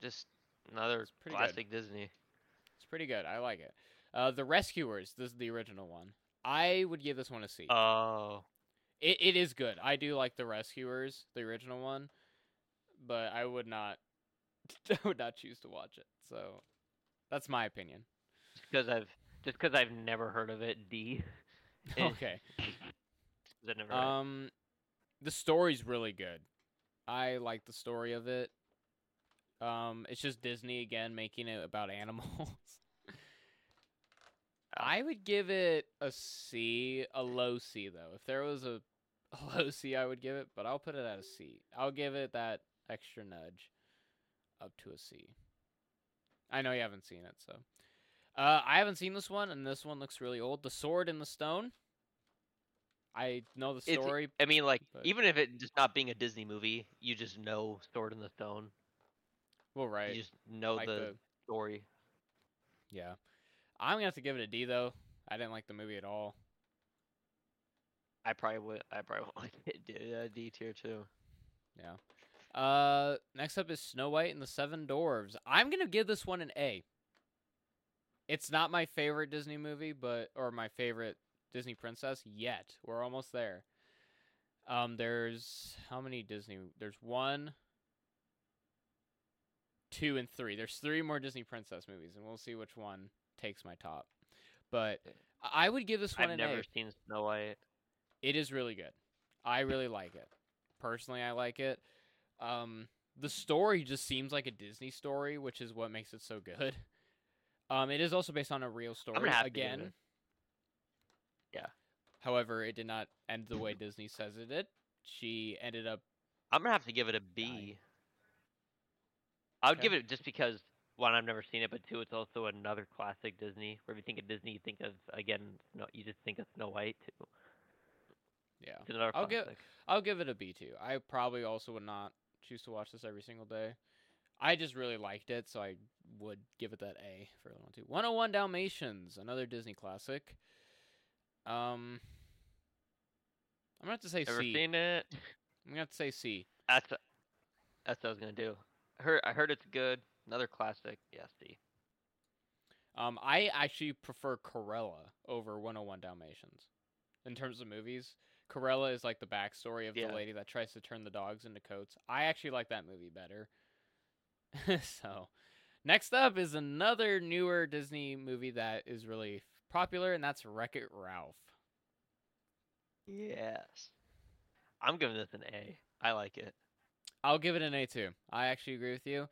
Just another pretty good. classic Disney. It's pretty good. I like it. Uh, the Rescuers. This is the original one. I would give this one a C. Oh, it, it is good. I do like the Rescuers, the original one, but I would not. [laughs] I would not choose to watch it. So, that's my opinion. because I've just because I've never heard of it. D. [laughs] Eh, Okay. 'cause [laughs] I've never heard it. Um, the story's really good. I like the story of it. Um, it's just Disney again making it about animals. [laughs] I would give it a C, a low C though. If there was a, [laughs] a low C, I would give it, but I'll put it at a C. I'll give it that extra nudge up to a C. I know you haven't seen it, so. Uh, I haven't seen this one, and this one looks really old. The Sword in the Stone. I know the It's- story. I mean, like but- even if it just not being a Disney movie, you just know Sword in the Stone. Well, right. You just know like the, the story. yeah. I'm gonna have to give it a D though. I didn't like the movie at all. I probably would. I probably [laughs] would like it. D, uh, D tier too. Yeah. Uh, next up is Snow White and the Seven Dwarves. I'm gonna give this one an A. It's not my favorite Disney movie, but or my favorite Disney princess yet. We're almost there. Um, there's how many Disney? There's one, two, and three. There's three more Disney princess movies, and we'll see which one takes my top. But I I would give this one I've never A. seen Snow White. It is really good. I really like it. Personally, I like it. Um, the story just seems like a Disney story, which is what makes it so good. [laughs] Um, it is also based on a real story gonna have to give again. Yeah. However, it did not end the way [laughs] Disney says it did. She ended up. I'm gonna have to give it a B. I would give it just because one, I've never seen it, but two, it's also another classic Disney. Where if you think of Disney, you think of again, Snow, you just think of Snow White too. Yeah, I'll give- I'll give it a B too. I probably also would not choose to watch this every single day. I just really liked it, so I would give it that A for one two. 101 Dalmatians, another Disney classic. Um, I'm gonna have to say Ever C. seen it? I'm gonna have to say C. That's that's what I was gonna do. Heard I heard it's good. Another classic. Yeah, C. Um, I actually prefer Cruella over 101 Dalmatians in terms of movies. Cruella is like the backstory of Yeah. the lady that tries to turn the dogs into coats. I actually like that movie better. [laughs] so, next up is another newer Disney movie that is really popular, and that's Wreck It Ralph. Yes. I'm giving this an A. I like it. I'll give it an A too. I actually agree with you.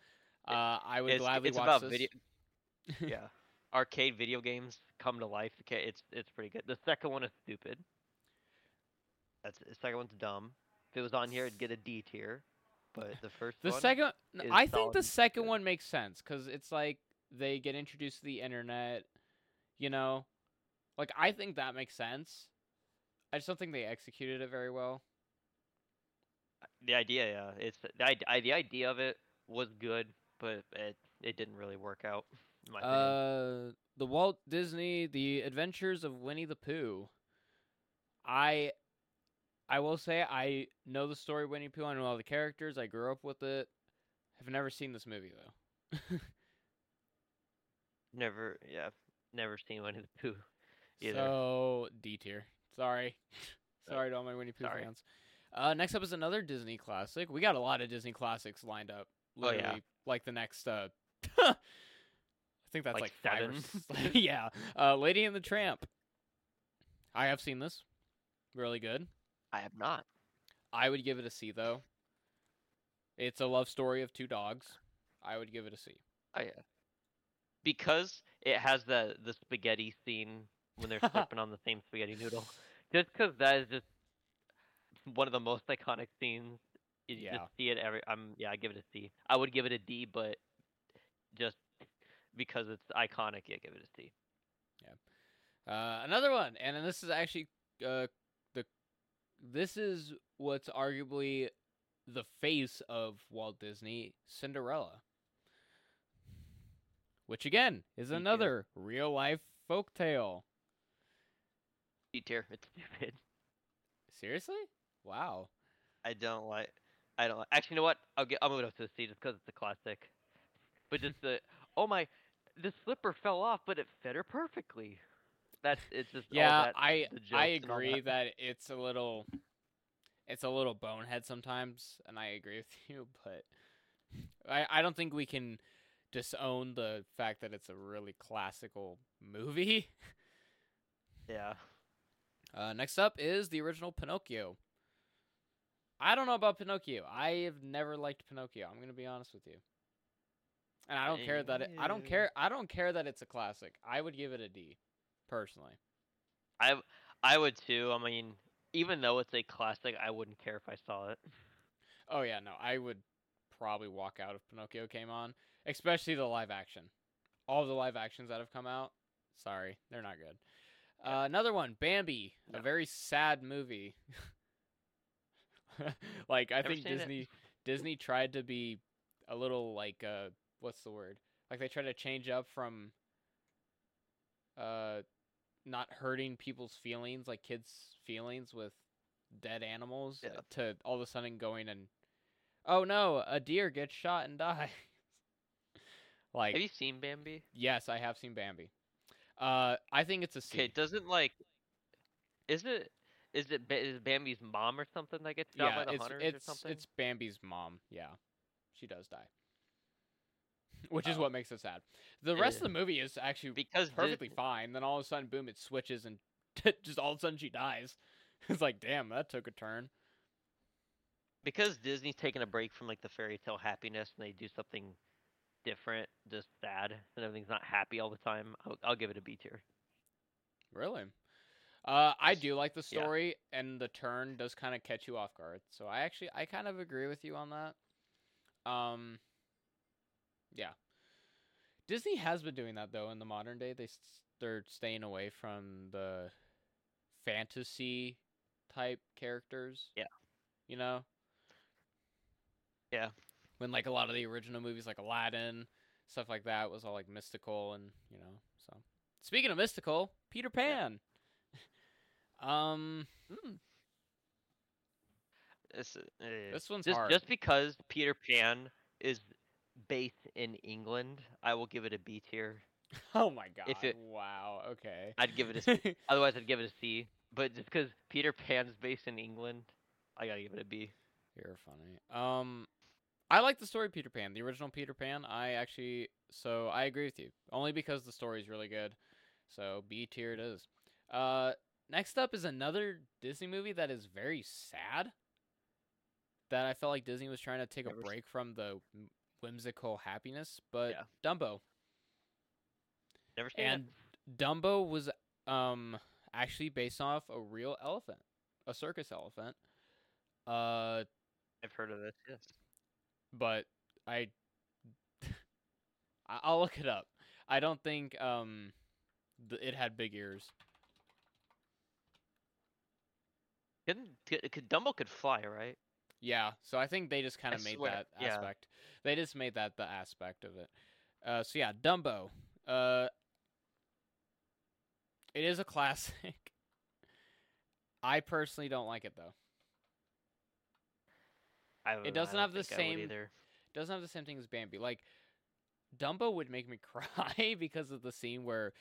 Uh, I would it's gladly it's watch about this. video. [laughs] yeah, arcade video games come to life. Okay, it's it's pretty good. The second one is stupid. That's the second one's dumb. If it was on here, it'd get a D tier. But the first The one, second, I think the second good. one makes sense because it's like they get introduced to the internet, you know, like I think that makes sense. I just don't think they executed it very well. The idea, yeah, it's the I, the idea of it was good, but it it didn't really work out. In my opinion. Uh, the Walt Disney: The Adventures of Winnie the Pooh. I, I will say I know the story of Winnie the Pooh. I know all the characters. I grew up with it. Have never seen this movie though. [laughs] Never, yeah, never seen Winnie the Pooh. Either. So D tier. Sorry, [laughs] sorry to all my Winnie the Pooh fans. Uh, next up is another Disney classic. We got a lot of Disney classics lined up. Oh, yeah. Like the next. Uh, [laughs] I think that's like, Like seven? [laughs] yeah, uh, Lady and the Tramp. I have seen this. Really good. I have not. I would give it a C though. It's a love story of two dogs. I would give it a C. Oh yeah. Because it has the the spaghetti scene when they're [laughs] slipping on the same spaghetti noodle. Just because that is just one of the most iconic scenes. You Yeah. just see it every. I'm yeah. I give it a C. I would give it a D, but just because it's iconic, yeah, give it a C. Uh, another one, and this is actually uh, the this is what's arguably the face of Walt Disney, Cinderella, which again is another real life folktale. D tier. It's stupid. Seriously? Wow. I don't like. I don't like. Actually, you know what? I'll get. I'll move it up to a C just because it's a classic. But just the [laughs] oh my, the slipper fell off, but it fit her perfectly. That's it's just Yeah, that, I the I jokes and all agree that. that it's a little it's a little bonehead sometimes, and I agree with you, but I I don't think we can disown the fact that it's a really classical movie. [laughs] Yeah. Uh, next up is the original Pinocchio. I don't know about Pinocchio. I have never liked Pinocchio. I'm gonna be honest with you, and I don't care that it, I don't care. I don't care that it's a classic. I would give it a D, personally. I I would too. I mean, even though it's a classic, I wouldn't care if I saw it. Oh yeah, no, I would probably walk out if Pinocchio came on, especially the live action. All the live actions that have come out, sorry, they're not good. Uh, another one, Bambi, a very sad movie. [laughs] [laughs] like I Never think seen it. Disney Disney tried to be a little like uh what's the word? Like they tried to change up from uh not hurting people's feelings, like kids' feelings with dead animals, Yeah. to all of a sudden going and oh no, a deer gets shot and [laughs] dies. like Have you seen Bambi? yes, I have seen Bambi. Uh, I think it's a C. Okay, doesn't like. isn't it? Is it is Bambi's mom or something that gets shot yeah, by the it's hunters it's or something? it's Bambi's mom. Yeah, she does die, [laughs] which is Oh. what makes it sad. The It rest of the movie is actually because perfectly fine. Then all of a sudden, boom, it switches and [laughs] just all of a sudden she dies. [laughs] It's like, damn, that took a turn. because Disney's taking a break from like the fairy tale happiness and they do something different, just sad, and everything's not happy all the time, I'll, I'll give it a B tier. Really? Uh, I do like the Yeah. story, and the turn does kind of catch you off guard. So I actually, I kind of agree with you on that. Um, yeah. Disney has been doing that though in the modern day. They they're staying away from the fantasy type characters. Yeah. You know. Yeah. When like a lot of the original movies, like Aladdin, stuff like that, was all like mystical and you know. So speaking of mystical, Peter Pan. Um, hmm, This, uh, this one's just hard. just because Peter Pan is based in England, I will give it a B tier. [laughs] oh my god! if it- wow. Okay. I'd give it a [laughs] C. Otherwise, I'd give it a C. But just because Peter Pan's based in England, I gotta give it a B. You're funny. Um, I like the story of Peter Pan, the original Peter Pan. I actually, so I agree with you. Only because the story's really good. So B tier it is. Uh, next up is another Disney movie that is very sad. That I felt like Disney was trying to take Never a s- break from the whimsical happiness, but Yeah. Dumbo. Never seen And Dumbo was um actually based off a real elephant, a circus elephant. Uh. I've heard of this. Yes. but I [laughs] I- I'll look it up. I don't think um th- it had big ears. Couldn't, could, could Dumbo could fly, right? Yeah, so I think they just kind of made swear, that yeah. aspect. They just made that the aspect of it. Uh, so yeah, Dumbo. Uh, it is a [laughs] classic. I personally don't like it though. I don't- I doesn't have the think I would same- doesn't have the same thing as Bambi. Like Dumbo would make me [laughs] cry because of the scene where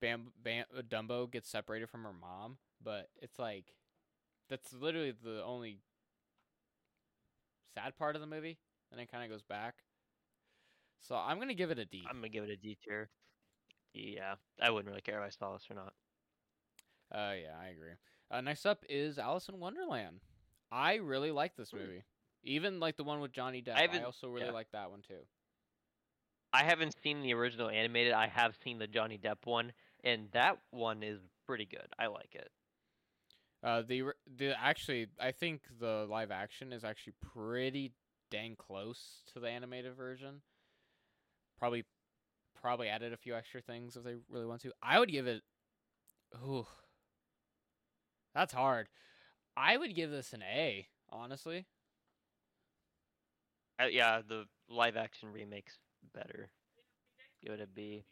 Bam, Bam Dumbo gets separated from her mom, but it's like that's literally the only sad part of the movie, and it kind of goes back. So I'm gonna give it a D. I'm gonna give it a D tier. Yeah, I wouldn't really care if I saw this or not. Uh, yeah, I agree. Uh, next up is Alice in Wonderland. I really like this Hmm. movie, even like the one with Johnny Depp. I, haven't- also really yeah. like that one too. I haven't seen the original animated. I have seen the Johnny Depp one, and that one is pretty good. I like it. Uh, the the actually, I think the live action is actually pretty dang close to the animated version. Probably, probably added a few extra things if they really want to. I would give it. Ooh, that's hard. I would give this an A, honestly. Uh, yeah, the live action remake's better. Give it a B.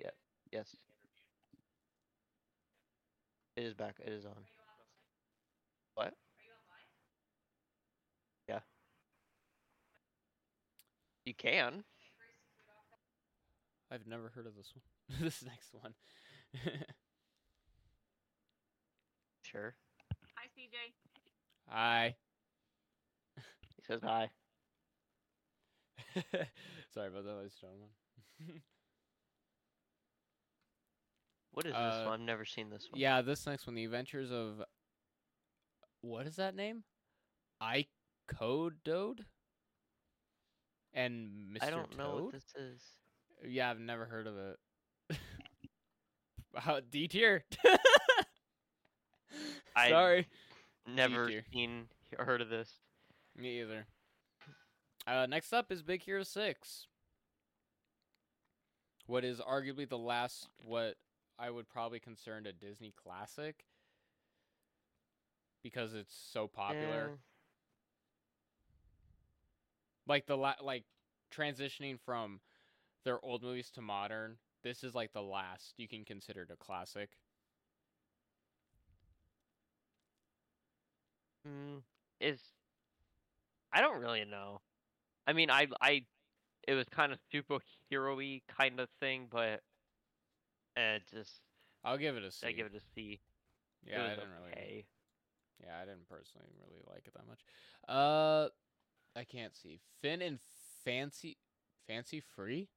Yeah. Yes. It is back. It is on. What? Yeah. You can. I've never heard of this one. [laughs] this next one. [laughs] Sure. Hi, CJ. Hi. He says hi. [laughs] Sorry about that, ladies and gentlemen. What is Uh, this one? I've never seen this one. Yeah, this next one, The Adventures of what is that name? Ichabod and Mr. I don't know Toad. what this is. Yeah, I've never heard of it. [laughs] uh, D tier. [laughs] Sorry, Never dear. seen or heard of this. me either. Uh, next up is Big Hero Six. What is arguably the last what I would probably consider a Disney classic because it's so popular. Yeah. Like the la- like transitioning from their old movies to modern this is like the last you can consider it a classic Mm, is I don't really know. I mean, I I it was kind of superhero-y kind of thing, but it just i'll give it a c I give it a C. yeah i didn't really yeah i didn't personally really like it that much uh i can't see finn and fancy fancy free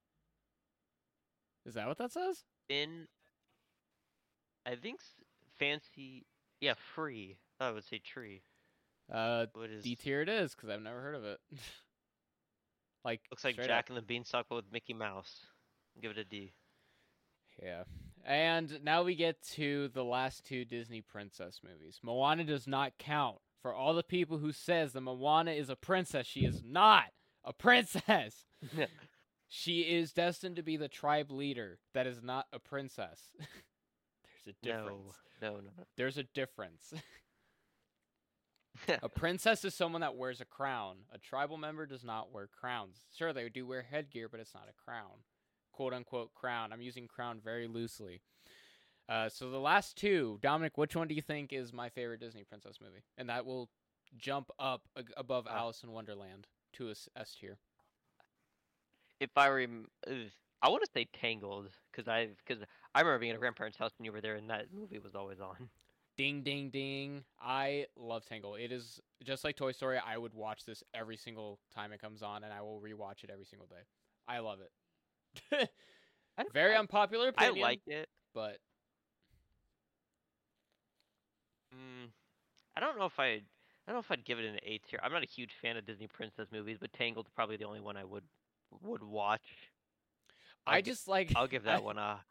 is that what that says In I think fancy, yeah, free. I would say tree. uh What is d tier it is because i've never heard of it [laughs] Like Looks like Jack up. and the Beanstalk but with Mickey Mouse. Give it a D. Yeah. And now we get to the last two Disney princess movies. Moana does not count. For all the people who says that Moana is a princess, she is not a princess. [laughs] she is destined to be the tribe leader. That is not a princess. [laughs] There's a difference. No, no, no. There's a difference. [laughs] a princess is someone that wears a crown. A tribal member does not wear crowns. Sure, they do wear headgear, but it's not a crown. Quote unquote crown. I'm using crown very loosely. Uh, so the last two, Dominic, which one do you think is my favorite Disney princess movie? And that will jump up ag- above Ah. Alice in Wonderland to a s- S tier. if I rem, I want to say Tangled because I because I remember being at a grandparent's house when you were there and that movie was always on. Ding, ding, ding. I love Tangle. It is just like Toy Story. I would watch this every single time it comes on, and I will rewatch it every single day. I love it. [laughs] Very unpopular unpopular I opinion, like it. but Mm, I don't know if I. I don't know if I'd give it an A tier. I'm not a huge fan of Disney princess movies, but Tangled's probably the only one I would would watch. I'll I gi- just like. I'll give [laughs] I- that one a.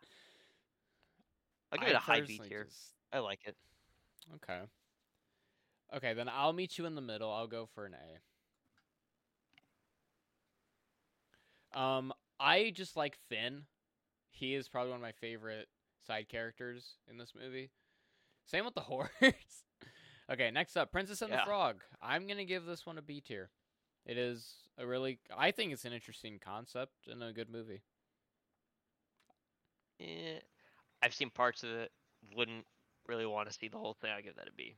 I'll give I it a high B tier. just- I like it. Okay. Okay, then I'll meet you in the middle. I'll go for an A. Um, I just like Flynn. He is probably one of my favorite side characters in this movie. Same with the [laughs] horse. okay, next up, Princess and the Frog. I'm gonna give this one a B tier. It is a really, I think it's an interesting concept and a good movie. Yeah, I've seen parts of it. Wouldn't really want to see the whole thing. I give that a B.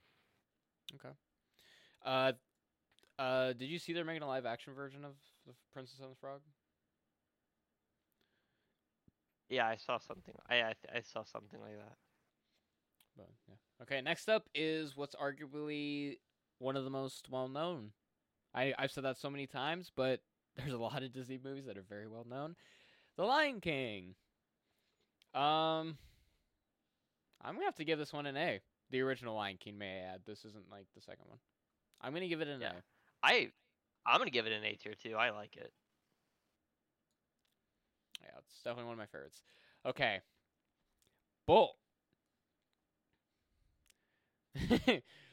Okay. Uh, uh, did you see they're making a live action version of the Princess and the Frog? Yeah, I saw something. I I, I saw something like that. But yeah. Okay, next up is what's arguably one of the most well known. I I've said that so many times, but [laughs] there's a lot of Disney movies that are very well known. The Lion King. Um I'm gonna have to give this one an A. The original Lion King, may I add. This isn't like the second one. I'm gonna give it an Yeah. A. I I'm gonna give it an A tier too. I like it. Yeah, it's definitely one of my favorites. Okay. Bolt.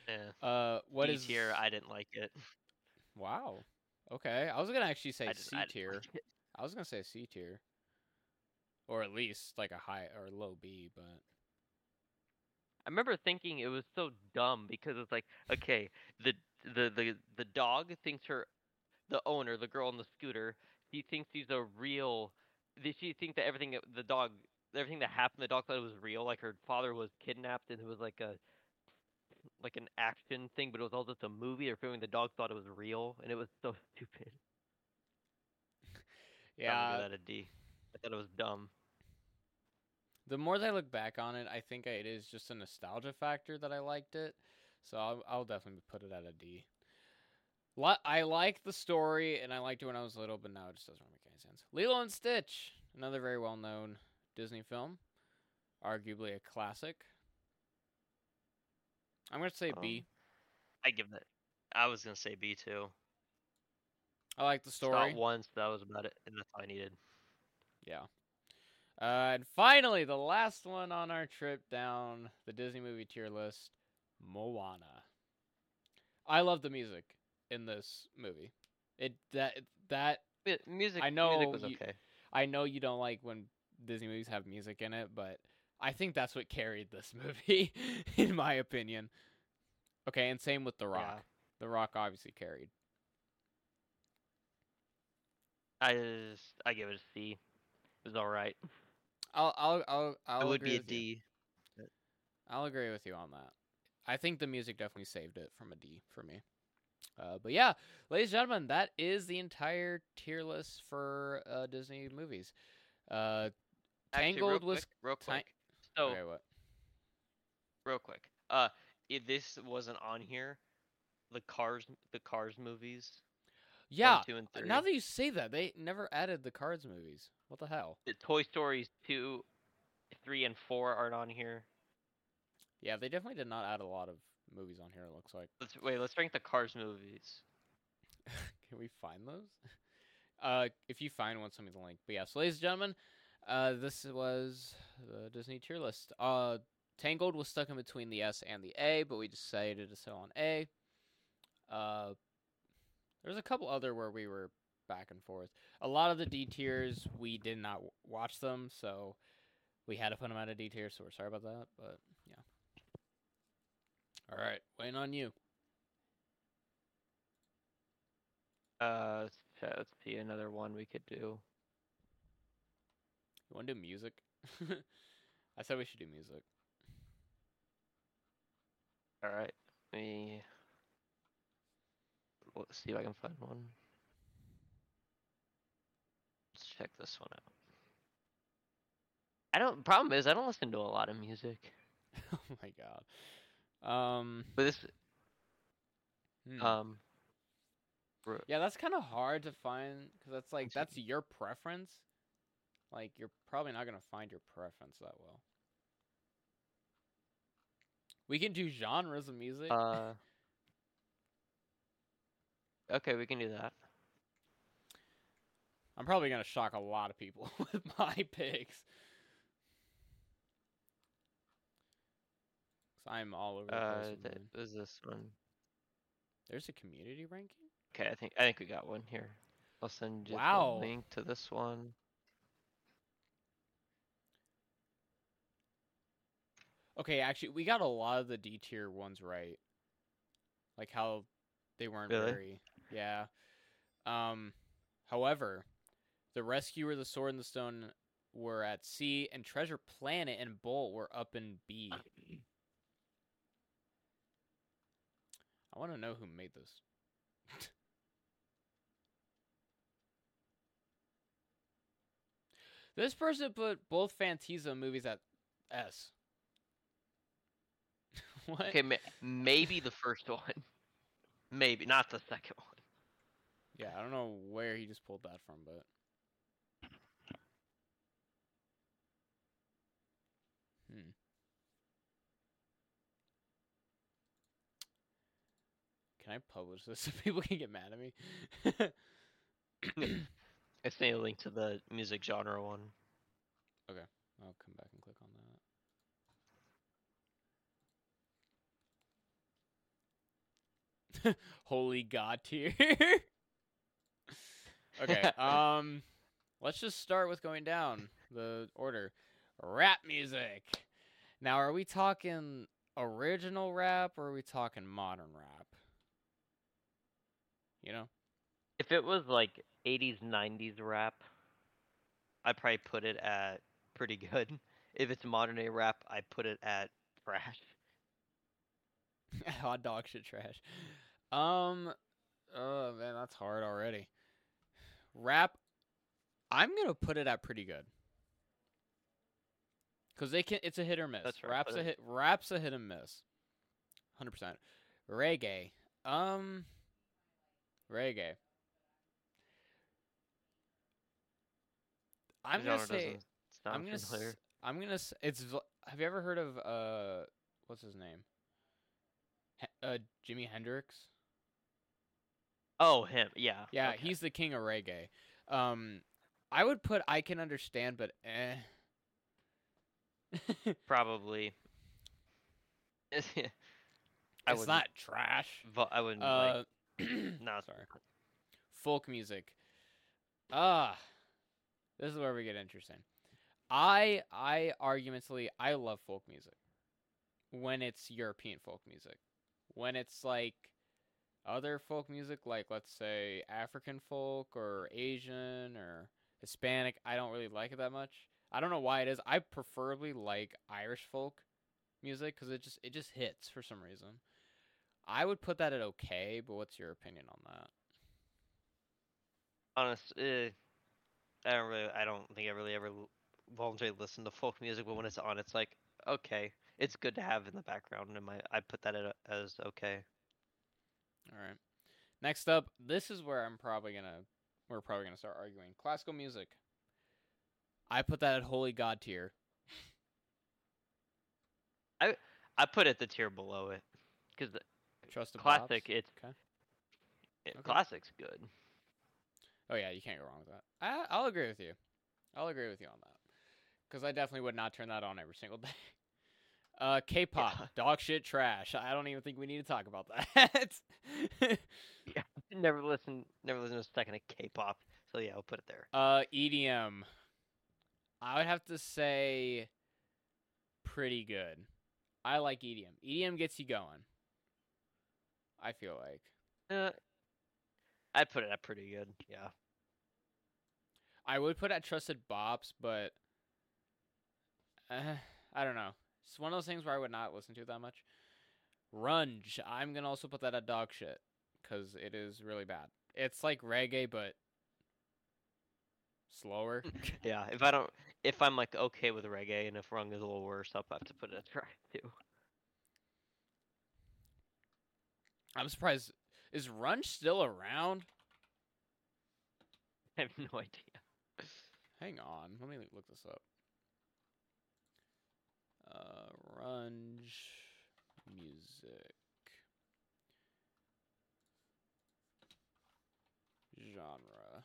Yeah. [laughs] uh what B is tier? I didn't like it. Wow. Okay. I was gonna actually say just C tier. like. I was gonna say C tier, or at least like a high or low B. But I remember thinking it was so dumb because it's like, okay, the the the the dog thinks her, the owner, the girl on the scooter, she thinks she's a real. Did she think that everything the dog, everything that happened, the dog thought it was real? Like her father was kidnapped and it was like a, like an action thing, but it was all just a movie. Or filming the dog thought it was real, and it was so [laughs] stupid. Yeah, that a D. I thought it was dumb. the more that I look back on it, I think it is just a nostalgia factor that I liked it. So I'll, I'll definitely put it at a D. I like the story and I liked it when I was little, but now it just doesn't make any sense. Lilo and Stitch, another very well known Disney film, arguably a classic. I'm gonna say B. Um, I give that. I was gonna say B too. I like the story. Not once. That was about it, and that's all I needed. Yeah. Uh, and finally, the last one on our trip down the Disney movie tier list, Moana. I love the music in this movie. It that that Music. I know music was you- okay. I know you don't like when Disney movies have music in it, but I think that's what carried this [laughs] movie, in my opinion. Okay, and same with The Rock. Yeah. The Rock obviously carried. I just I give it a C. It was all right. I'll I'll I'll I'll it would agree be a with you. D. I'll agree with you on that. I think the music definitely saved it from a D for me. Uh, but yeah, ladies and gentlemen, that is the entire tier list for uh, Disney movies. Uh, Actually, Tangled real was quick, real ti- quick. So okay, what? real quick. Uh, if this wasn't on here, the Cars, the Cars movies. Yeah. One, two, and three. Now that you say that, they never added the Cars movies. What the hell? the Toy Stories two, three, and four aren't on here. Yeah, they definitely did not add a lot of movies on here. It looks like. Let's wait. Let's rank the Cars movies. [laughs] Can we find those? [laughs] Uh, if you find one, send me the link. But yeah, so ladies and gentlemen, uh, this was the Disney tier list. Uh, Tangled was stuck in between the S and the A, but we decided to settle on A. Uh, there's a couple other where we were back and forth. A lot of the D tiers we did not w- watch them, so we had to put them out of D tier. So we're sorry about that, but yeah. All right, waiting on you. Uh, let's see another one we could do. You want to do music? [laughs] I said we should do music. All right, let me let's see if I can find one. Let's check this one out. I don't. Problem is, I don't listen to a lot of music. [laughs] oh my god. Um. But this, hmm. um, Yeah, that's kind of hard to find because that's like that's your preference. Like you're probably not gonna find your preference that well. We can do genres of music. uh, okay, we can do that. I'm probably gonna shock a lot of people [laughs] with my picks. i I'm all over the Uh, place. that was this one. There's a community ranking. Okay, I think I think we got one here. I'll send you Wow. the link to this one. Okay, actually, we got a lot of the D tier ones right. Like how they weren't Really? very, yeah. Um, however, the Rescuer, the Sword, and the Stone were at C, and Treasure Planet and Bolt were up in B. I want to know who made this. [laughs] this person put both Fantasia movies at S. [laughs] what? Okay, ma- maybe the first one. [laughs] Maybe not the second one. Yeah, I don't know where he just pulled that from, but. Hmm. Can I publish this [laughs] so people can get mad at me? I sent a link to the music genre one. Okay, I'll come back and click on that. [laughs] Holy God tier. [laughs] okay, um let's just start with going down the order. Rap music. Now are we talking original rap or are we talking modern rap? You know? If it was like 80s, 90s rap, I'd probably put it at pretty good. [laughs] If it's modern day rap, I put it at trash. Hot dog shit trash. Um, oh man, that's hard already. Rap, I'm gonna put it at pretty good. Cause they can, it's a hit or miss. That's right, Rap's a hit. Rap's a hit and miss. Hundred percent. Reggae. Um. Reggae. I'm gonna say. I'm gonna. s- familiar. I'm gonna. s- It's. Have you ever heard of uh? What's his name? He- uh, Jimi Hendrix. Oh, him. Yeah. Yeah, okay. he's the king of reggae. Um, I would put I can understand, but eh. [laughs] probably. [laughs] I it's wouldn't. trash. vo- I wouldn't Uh, [clears throat] [clears throat] like. No, sorry. Folk music. Ah, this is where we get interesting. I I argumentally I love folk music when it's European folk music. When it's like other folk music, like let's say African folk or Asian or Hispanic, I don't really like it that much. I don't know why it is. I preferably like Irish folk music because it just it just hits for some reason. I would put that at okay, but what's your opinion on that? honest, uh, I don't really. I don't think I really ever voluntarily listen to folk music, but when it's on, it's like okay, it's good to have in the background. And my, I put that at, as okay. All right. Next up, this is where I'm probably gonna we're probably gonna start arguing. Classical music. I put that at holy god tier. I I put it the tier below it because Trust of classic. It's Okay. it, Okay. classic's good. Oh yeah, you can't go wrong with that. I, I'll agree with you. I'll agree with you on that. Because I definitely would not turn that on every single [laughs] day. Uh, K-pop, Yeah. dog shit, trash. I don't even think we need to talk about that. [laughs] Yeah, [laughs] never listen. Never listen to a second of K-pop. So yeah, I'll put it there. uh, EDM. I would have to say, pretty good. I like EDM. EDM gets you going. I feel like. Uh, I'd put it at pretty good. Yeah. I would put at trusted bops, but uh, I don't know. It's one of those things where I would not listen to that much. Runge, I'm gonna also put that at dog shit because it is really bad. It's like reggae, but slower. [laughs] [laughs] Yeah. If I don't, if I'm like okay with reggae, and if Rung is a little worse, I'll have to put it at track [laughs] too. I'm surprised. Is Runge still around? I have no idea. Hang on, let me look this up. Uh, Runge music genre.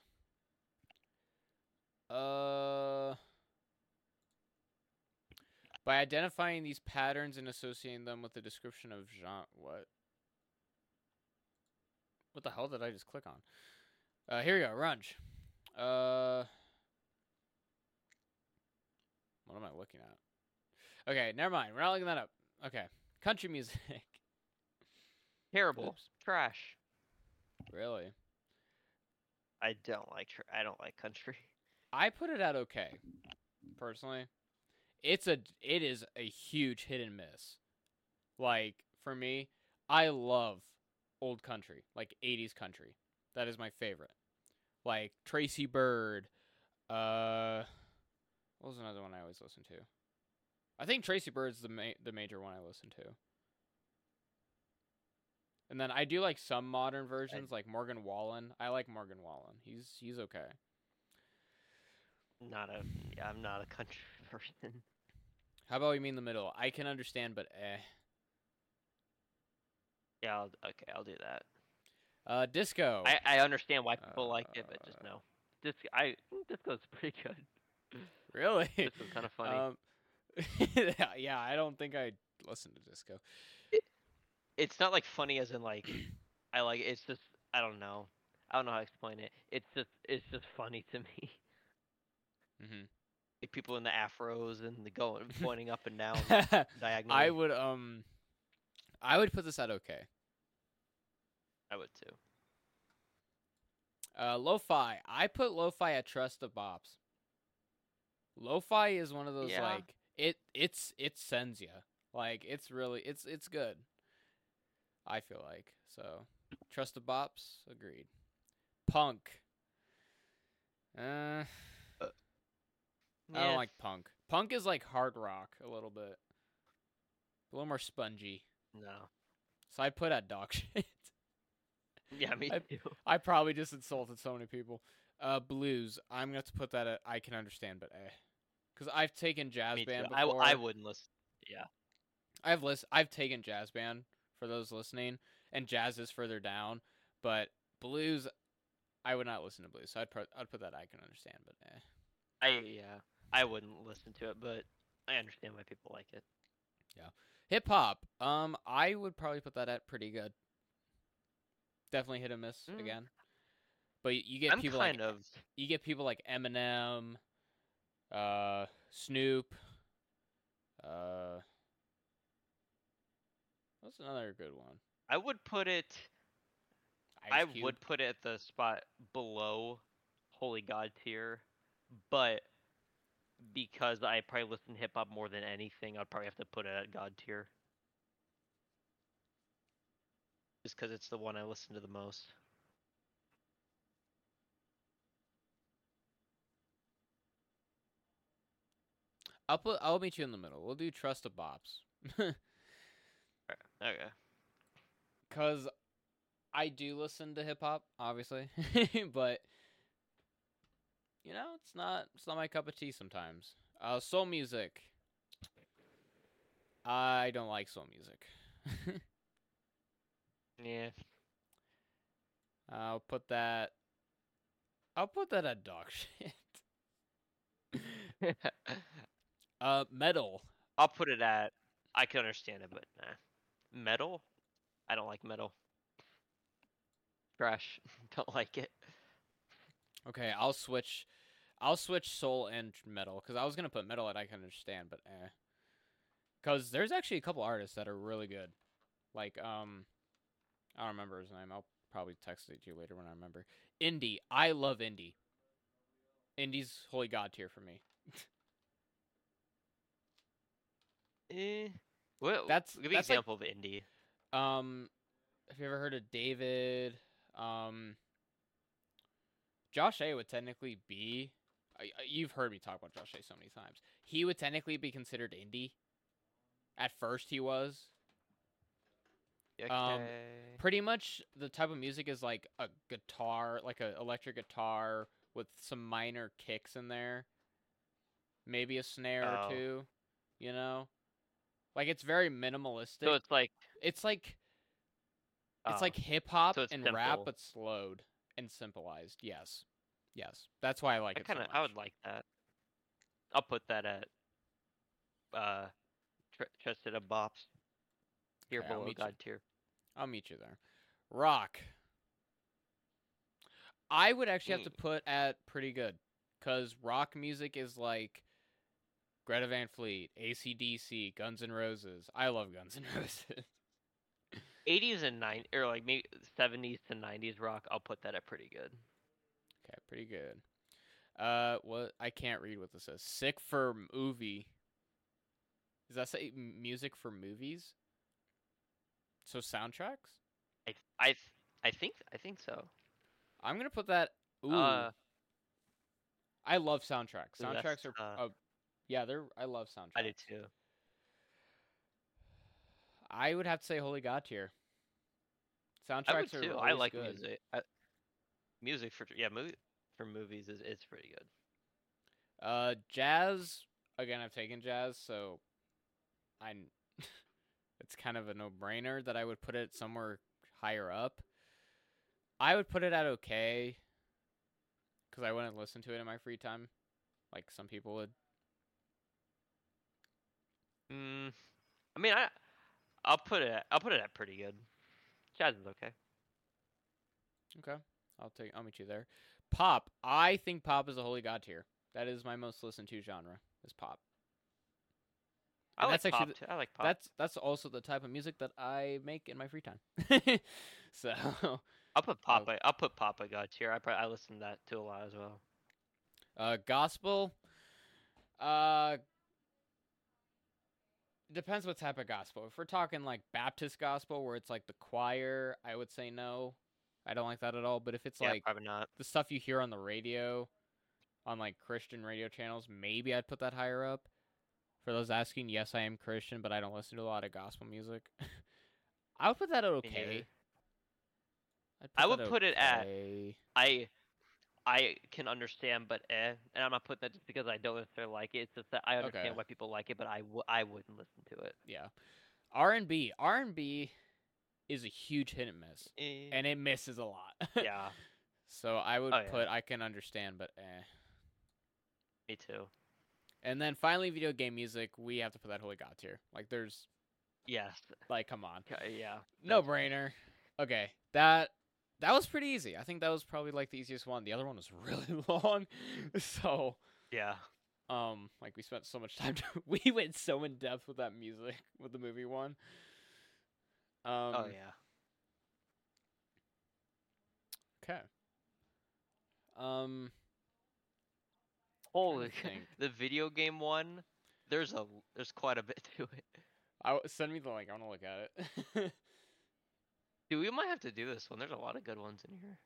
Uh, by identifying these patterns and associating them with the description of genre. What? What the hell did I just click on? Uh, here we go. Runge. Uh. What am I looking at? Okay, never mind. We're not looking that up. Okay. Country music. [laughs] Terrible. Oops. Trash. really? I don't like. Tr- I don't like country. I put it at okay. Personally. It's a it is a huge hit and miss. Like for me, I love old country, like 80s country. That is my favorite. Like Tracy Byrd, uh what was another one I always listen to? I think Tracy Byrd's the ma- the major one I listen to. And then I do like some modern versions, like Morgan Wallen. I like Morgan Wallen. He's he's okay. Not a. Yeah, I'm not a country [laughs] person. How about we mean the middle? I can understand, but eh. Yeah. I'll, okay, I'll do that. Uh, disco. I I understand why people like it, but just Uh, no. This I disco's pretty good. really? Disco's kind of funny. Um, [laughs] yeah, I don't think I listen to disco. it's not like funny as in like [clears throat] I like it's just I don't know. I don't know how to explain it. It's just it's just funny to me. hmm [laughs] Like people in the afros and the going [laughs] pointing up and down diagonally. I would um, I would put this at okay. I would too. Uh, lo-fi. I put lo-fi at trust of bops. Lo-fi is one of those Yeah. like it. It's it sends you like it's really it's it's good. I feel like so. Trust the bops. Agreed. Punk. Uh, I don't like punk. Punk is like hard rock a little bit, a little more spongy. no. So I put at dog [laughs] shit. Yeah, me I- too. I probably just insulted so many people. Uh, blues. I'm gonna have to put that at I can understand, but eh, because I've taken jazz Me too. band I, before. wouldn't listen. Yeah. I've list. I've taken jazz band for those listening, and jazz is further down. But blues, I would not listen to blues. So I'd put I'd put that I can understand, but eh. I yeah. I wouldn't listen to it, but I understand why people like it. Yeah, hip hop. Um, I would probably put that at pretty good. Definitely hit and miss Mm. again. But you get I'm people kind like of you get people like Eminem, uh, Snoop, uh, what's another good one? I would put it Ice I Cube. would put it at the spot below Holy God tier, but because I probably listen to hip hop more than anything, I'd probably have to put it at God tier. Just because it's the one I listen to the most. I'll put. I'll meet you in the middle. We'll do Trust of Bops, [laughs] Okay. cause I do listen to hip hop, obviously, [laughs] but you know, it's not. It's not my cup of tea sometimes. Uh, soul music. I don't like soul music. [laughs] Yeah. I'll put that I'll put that at dog shit. Uh, metal. I'll put it at. I can understand it, but nah. Metal? I don't like metal. Trash. [laughs] don't like it. Okay, I'll switch. I'll switch soul and metal because I was gonna put metal that I can understand, but eh. Because there's actually a couple artists that are really good, like um, I don't remember his name. I'll probably text it to you later when I remember. Indie. I love indie. Indie's holy god tier for me. [laughs] Eh. What? That's- give me an that's like- example of indie. Um, have you ever heard of David? Um, Josh A would technically be. You've heard me talk about Josh A so many times. He would technically be considered indie. At first, he was. Okay. um, Pretty much the type of music is like a guitar, like an electric guitar with some minor kicks in there. Maybe a snare Oh. or two, you know? Like it's very minimalistic. so it's like. it's like it's oh, like hip hop so and rap, but slowed and simplified. Yes, yes. That's why I like I it kind of. so. I would like that. I'll put that at. Uh, tr- trusted a bops. Here Okay, below meet you. god tier. I'll meet you there. Rock. I would actually have to Mm. put at pretty good, cause rock music is like Greta Van Fleet, ACDC, Guns N' Roses. I love Guns N' [laughs] Roses. 80s and 90s, or like maybe 70s to 90s rock. I'll put that at pretty good. Okay, pretty good. Uh, what I can't read what this says. Sick for movie. Does that say music for movies? So soundtracks? I I I think I think so. I'm gonna put that. Ooh, Uh, I love soundtracks. Soundtracks are. uh, Uh, yeah, they're. I love soundtracks. I do too. I would have to say Holy God tier. Soundtracks I are. I like good. music. I, music for yeah, movie for movies is is pretty good. Uh, jazz. Again, I've taken jazz, so I. [laughs] it's kind of a no-brainer that I would put it somewhere higher up. I would put it at okay, because I wouldn't listen to it in my free time, like some people would. Mm, I mean, I I'll put it at, I'll put it at pretty good. Jazz is okay. Okay, I'll take. I'll meet you there. Pop. I think pop is a holy god tier. That is my most listened to genre. Is pop. I And like that's pop actually too. I like pop. That's that's also the type of music that I make in my free time. [laughs] so I'll put pop. I, I'll put pop a god tier. I probably I listen to that too a lot as well. uh, gospel. Uh, depends what type of gospel. If we're talking like Baptist gospel, where it's like the choir, I would say no. I don't like that at all. But if it's yeah, like probably not. the stuff you hear on the radio, on like Christian radio channels, maybe I'd put that higher up. For those asking, yes, I am Christian, but I don't listen to a lot of gospel music. [laughs] I would put that at okay. I would put it at- I I can understand, but eh, and I'm not putting that just because I don't necessarily like it. It's just that I understand Okay. why people like it, but I w- I wouldn't listen to it. Yeah, R and B. R and B is a huge hit and miss, Eh, and it misses a lot. [laughs] yeah, so I would Oh, yeah. put I can understand, but eh. me too. And then finally, video game music. We have to put that holy god tier. Like, there's Yes, like, come on, okay, yeah. no brainer. Okay, that that was pretty easy. I think that was probably like the easiest one. The other one was [laughs] really long, so Yeah, um, like we spent so much time. [laughs] we went so in depth with that music with the movie one. Um, oh yeah. Okay. Um, Holy, [laughs] the video game one. There's a there's quite a bit to it. I send me the link. I want to look at it. Dude, we might have to do this one. There's a lot of good ones in here.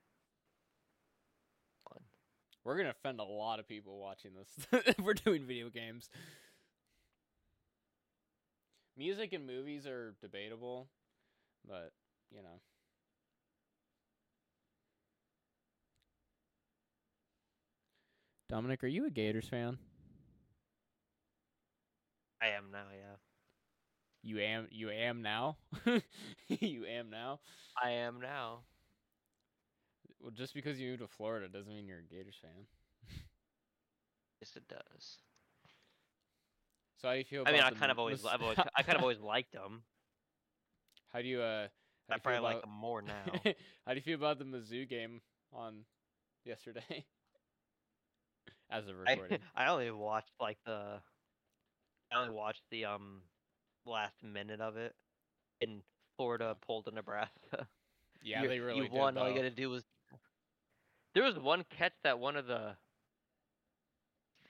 Fun. We're gonna offend a lot of people watching this. [laughs] if we're doing video games. Music and movies are debatable, but you know. Dominic, are you a Gators fan? I am now, yeah. You am you am now? [laughs] you am now? I am now. Well, just because you moved to Florida doesn't mean you're a Gators fan. Yes, it does. So how do you feel? I mean, I kind of always, I've always, I kind of always liked them. [laughs] How do you uh? How I you probably like about, them more now. [laughs] how do you feel about the Mizzou game on yesterday? As of I, recording. I only watched like the, I only watched the um, last minute of it, in Florida pulled to Nebraska. yeah, you, they really you won. All you gotta do was. There was one catch that one of the.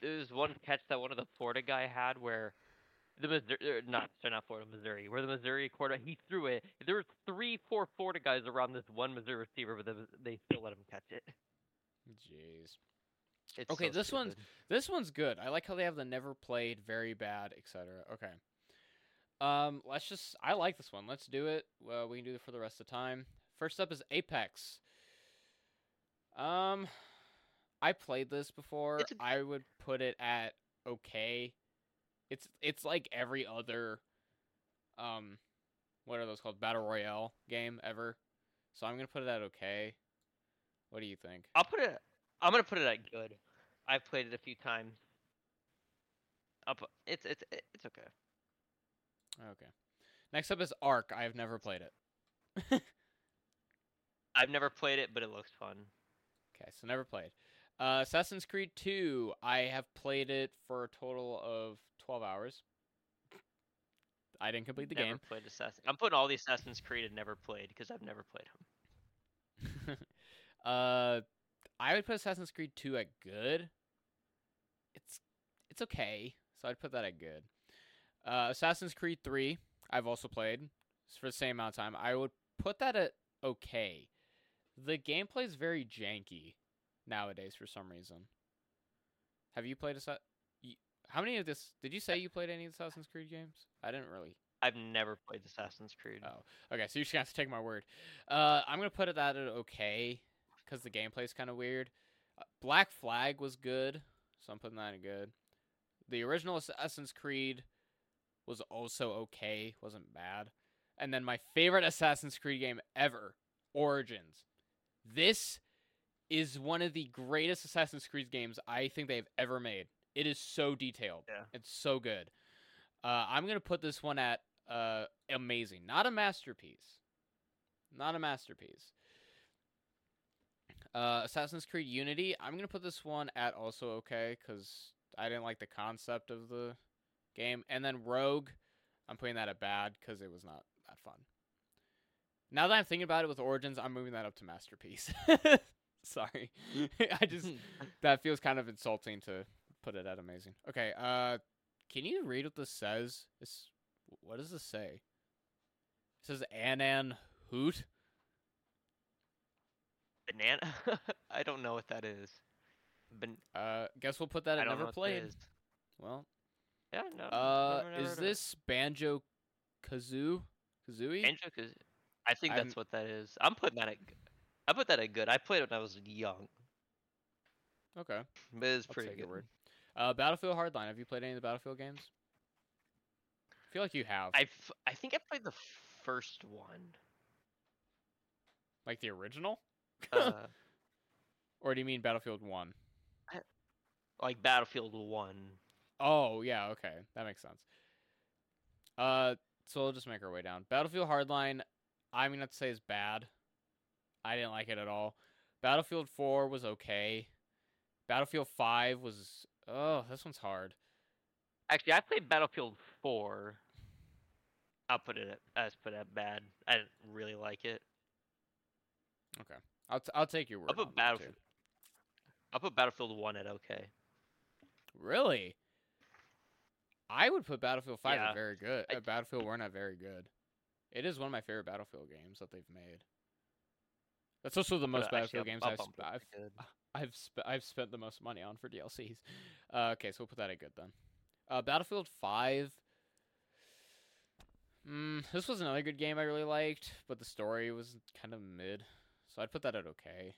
There was one catch that one of the Florida guy had where, the Missouri, er, not sorry, not Florida, Missouri, where the Missouri quarterback he threw it. There were three, four Florida guys around this one Missouri receiver, but they, still let him catch it. Jeez. It's Okay, so this one's- This one's good. I like how they have the never played, very bad, etc. Okay. Um, let's just. I like this one. Let's do it. Well, we can do it for the rest of the time. First up is Apex. Um, I played this before. A- I would put it at okay. It's it's like every other, um, what are those called? Battle Royale game ever. So I'm gonna put it at okay. What do you think? I'll put it. I'm gonna put it at good. I've played it a few times. I'll put, it's it's it's okay. Okay. Next up is Ark. I have never played it. [laughs] I've never played it, but it looks fun. Okay, so never played. Uh, Assassin's Creed 2. I have played it for a total of 12 hours. I didn't complete the never game. played Assassin. I'm putting all the Assassin's Creed and never played because I've never played them. [laughs] uh, I would put Assassin's Creed 2 at good. It's it's okay, so I'd put that at good. Uh, Assassin's Creed 3. I've also played it's for the same amount of time. I would put that at okay. The gameplay is very janky nowadays for some reason. Have you played a How many of this did you say you played any of the Assassin's Creed games? I didn't really. I've never played Assassin's Creed. Oh, okay. So you're just have to take my word. Uh, I'm gonna put it that at okay because the gameplay is kind of weird. Uh, Black Flag was good, so I'm putting that at good. The original Assassin's Creed was also okay, wasn't bad. And then my favorite Assassin's Creed game ever, Origins. This is one of the greatest Assassin's Creed games I think they've ever made. It is so detailed. Yeah. It's so good. Uh, I'm gonna put this one at uh, amazing, not a masterpiece, not a masterpiece. Uh, Assassin's Creed Unity. I'm gonna put this one at also okay because I didn't like the concept of the game. And then Rogue, I'm putting that at bad because it was not that fun. Now that I'm thinking about it with Origins, I'm moving that up to masterpiece. [laughs] Sorry, [laughs] I just [laughs] that feels kind of insulting to put it at amazing. Okay, uh, can you read what this says? It's, what does this say? It says Anan Hoot. Banana? I don't know what that is. Ban- Uh, guess we'll put that I at don't never know what that played. Well, Yeah, no. uh, never- never is heard of it. this Banjo Kazoo? Kazooie? Banjo Kazooie? I think I'm- that's what that is. I'm putting that at. I put that at good. I played it when I was young, Okay. but it's pretty good. word. Uh, Battlefield Hardline. Have you played any of the Battlefield games? I feel like you have. I I think I played the first one. Like the original? [laughs] Uh, Or do you mean Battlefield 1? like Battlefield One. Oh, yeah, okay. That makes sense. Uh, so we'll just make our way down. Battlefield Hardline, I'm going to say is bad. I didn't like it at all. Battlefield 4 was okay. Battlefield 5 was. Oh, this one's hard. Actually, I played Battlefield Four. I'll put it at, as put it at bad. I didn't really like it. Okay, I'll, t- I'll take your word. I'll put on that, too. Battlefield. I'll put Battlefield One at okay. Really? I would put Battlefield 5 Yeah. very good. I- Uh, Battlefield 1 at very good. It is one of my favorite Battlefield games that they've made. That's also the most Battlefield games I've, sp- I've. [laughs] I've sp- I've spent the most money on for DLCs. Uh, okay, so we'll put that at good then. Uh, Battlefield Five. Mm, this was another good game I really liked, but the story was kind of mid, so I'd put that at okay.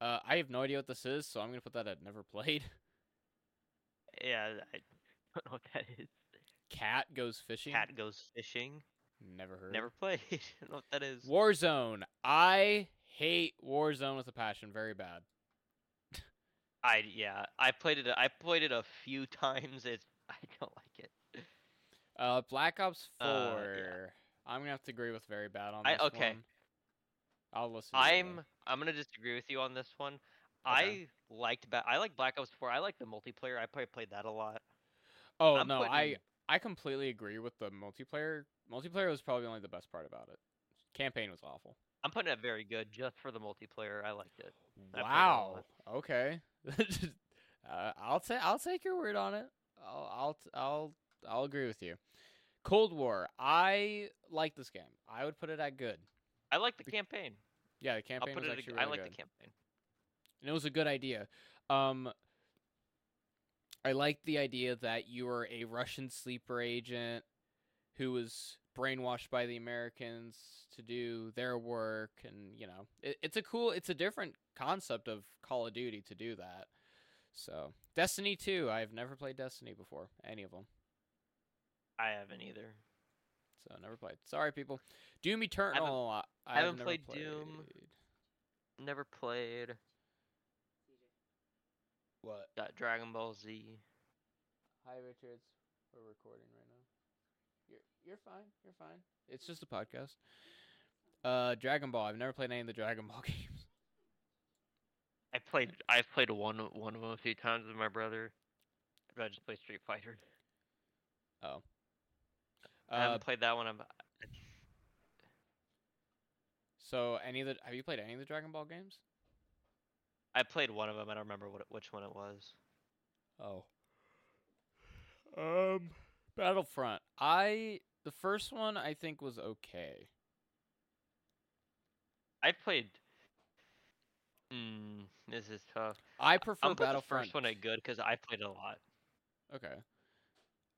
Uh, I have no idea what this is, so I'm gonna put that at never played. [laughs] Yeah, I [laughs] don't know what that is. Cat goes fishing. Cat goes fishing. Never heard. Never played. [laughs] I don't know what that is. Warzone. I hate Warzone with a passion. Very bad. I yeah, I played it. I played it a few times. It's I don't like it. Uh, Black Ops Four. Uh, yeah. I'm gonna have to agree with very bad on I- this okay. one. I'll listen. I'm though. I'm gonna disagree with you on this one. Okay. I liked ba- I like Black Ops 4. I like the multiplayer. I probably played that a lot. Oh I'm no, I putting- I completely agree with the multiplayer. Multiplayer was probably only the best part about it. Campaign was awful. I'm putting it very good just for the multiplayer. I liked it. I played it Wow. Okay. [laughs] uh, I'll say I'll take your word on it. I'll I'll t- I'll I'll agree with you. Cold War. I like this game. I would put it at good. I like the campaign. Yeah, the campaign was actually ag- really I like good. the campaign. and it was a good idea. Um, I liked the idea that you were a Russian sleeper agent who was brainwashed by the Americans to do their work, and you know, it, it's a cool, it's a different concept of Call of Duty to do that. So, Destiny 2, I've never played Destiny before, any of them. I haven't either. So, never played. Sorry, people. Doom Eternal, I, I've haven't never played Doom. Never played. What? Got Dragon Ball Z. Hi, Richards. We're recording right now. You're you're fine. You're fine. It's just a podcast. Uh, Dragon Ball. I've never played any of the Dragon Ball [laughs] games. I played. I've played one one of them a few times with my brother. I just play Street Fighter. Oh. I Uh, haven't played that one. I'm, so any of the have you played any of the Dragon Ball games? I played one of them. I don't remember what which one it was. Oh. Um, Battlefront. I the first one I think was okay. I played. Hmm, this is tough. I prefer I'm put the Battlefront. first one at good because I played a lot. Okay.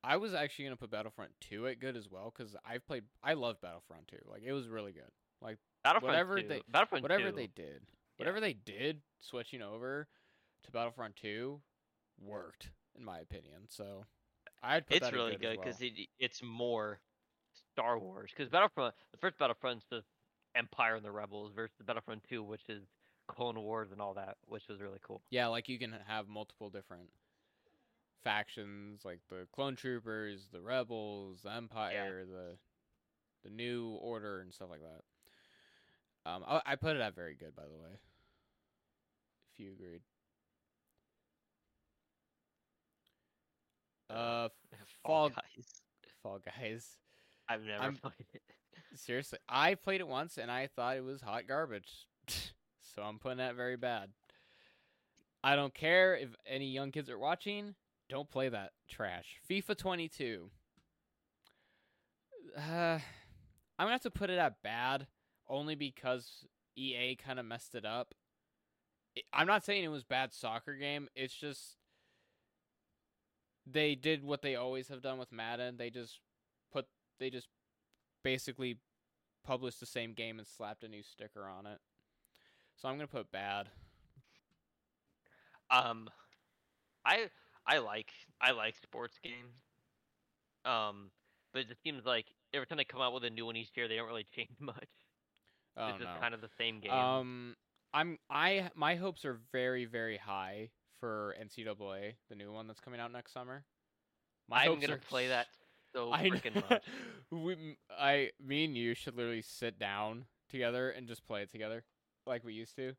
I was actually gonna put Battlefront 2 at good as well because I've played. I love Battlefront 2. Like it was really good. Like Battlefront Whatever 2. they- Battlefront whatever 2, they did, whatever they did, switching over to Battlefront 2 worked in my opinion. So I'd put it's really good, because well. it, it's more Star Wars. Because Battlefront, the first Battlefront's the Empire and the Rebels versus Battlefront 2, which is Clone Wars and all that, which was really cool. yeah, like you can have multiple different factions, like the clone troopers, the rebels, the empire, the the new order, and stuff like that. Um, I, I put it at very good, by the way. If you agreed. Uh, [laughs] Fall Fall Guys. Fall Guys. I've never I'm- [laughs] played it. Seriously, I played it once and I thought it was hot garbage. [laughs] so I'm putting that very bad. I don't care if any young kids are watching. Don't play that trash. FIFA 22. Uh, [sighs] I'm gonna have to put it at bad, only because EA kind of messed it up. I'm not saying it was bad soccer game. It's just they did what they always have done with Madden. They just put they just basically published the same game and slapped a new sticker on it. So I'm gonna put bad. Um, I I like I like sports games. Um, but it just seems like every time they come out with a new one each year, they don't really [laughs] change much. Oh it's just no. kind of the same game. Um, I'm I my hopes are very very high for NCAA, the new one that's coming out next summer. My I'm hopes gonna are play that [laughs] so I freaking much. [laughs] we, I, me and you should literally sit down together and just play it together, like we used to.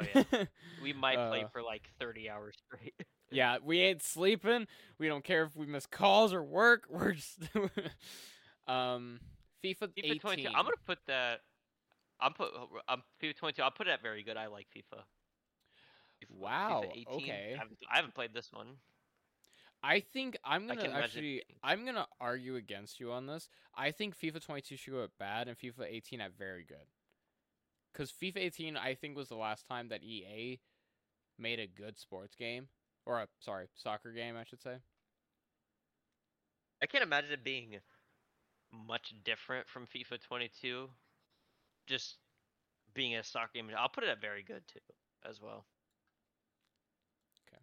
Oh yeah, [laughs] we might play Uh, for like 30 hours straight. [laughs] Yeah, we ain't sleeping. We don't care if we miss calls or work. [laughs] We're just um FIFA, FIFA 18. 22. I'm gonna put that. I'm put. I'm FIFA 22. I'll put it at very good. I like FIFA. FIFA Wow, 18. okay. I haven't, I haven't played this one. I think I'm gonna can imagine actually I'm gonna argue against you on this. I think FIFA 22 should go at bad and FIFA 18 at very good. Cuz FIFA 18 I think was the last time that EA made a good sports game or a sorry, soccer game I should say. I can't imagine it being much different from FIFA 22. Just being a soccer game. I'll put it at very good too, as well. Okay,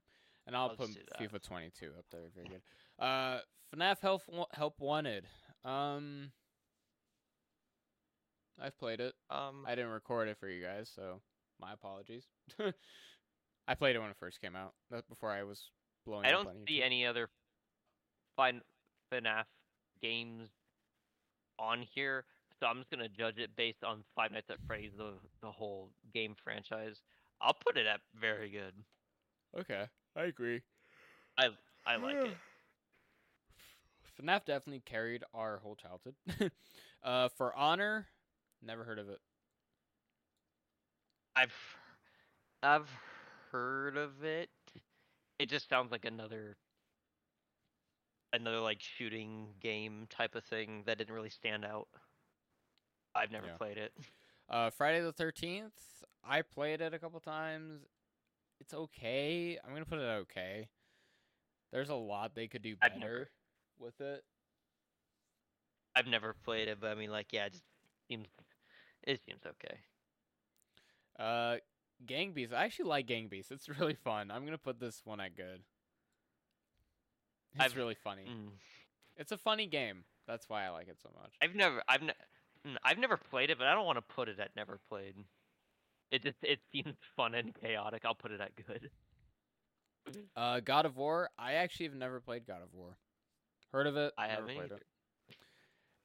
and I'll I'll put just do that. FIFA 22 up there very good. Uh FNAF Help Help Wanted. Um I've played it. Um, I didn't record it for you guys, so my apologies. [laughs] I played it when it first came out. That's before I was blowing I up don't on see any other fin- FNAF games on here, so I'm just gonna judge it based on Five Nights at Freddy's, the the whole game franchise. I'll put it at very good. Okay, I agree. I like it. [sighs] FNAF definitely carried our whole childhood. [laughs] uh, for Honor, never heard of it. I've I've heard of it. It just sounds like another another like shooting game type of thing that didn't really stand out. I've never Yeah. played it. Uh, Friday the Thirteenth, I played it a couple times. It's okay. I'm gonna put it okay. There's a lot they could do better never- with it. I've never played it, but I mean like yeah, it just seems it seems okay. Uh, Gang Beasts. I actually like Gang Beasts. It's [laughs] really fun. I'm gonna put this one at good. It's I've- really funny. Mm. It's a funny game. That's why I like it so much. I've never I've ne- mm, I've never played it, but I don't want to put it at never played. It just it seems [laughs] fun and chaotic. I'll put it at good. [laughs] Uh, God of War. I actually have never played God of War. Heard of it? I never haven't played either. it.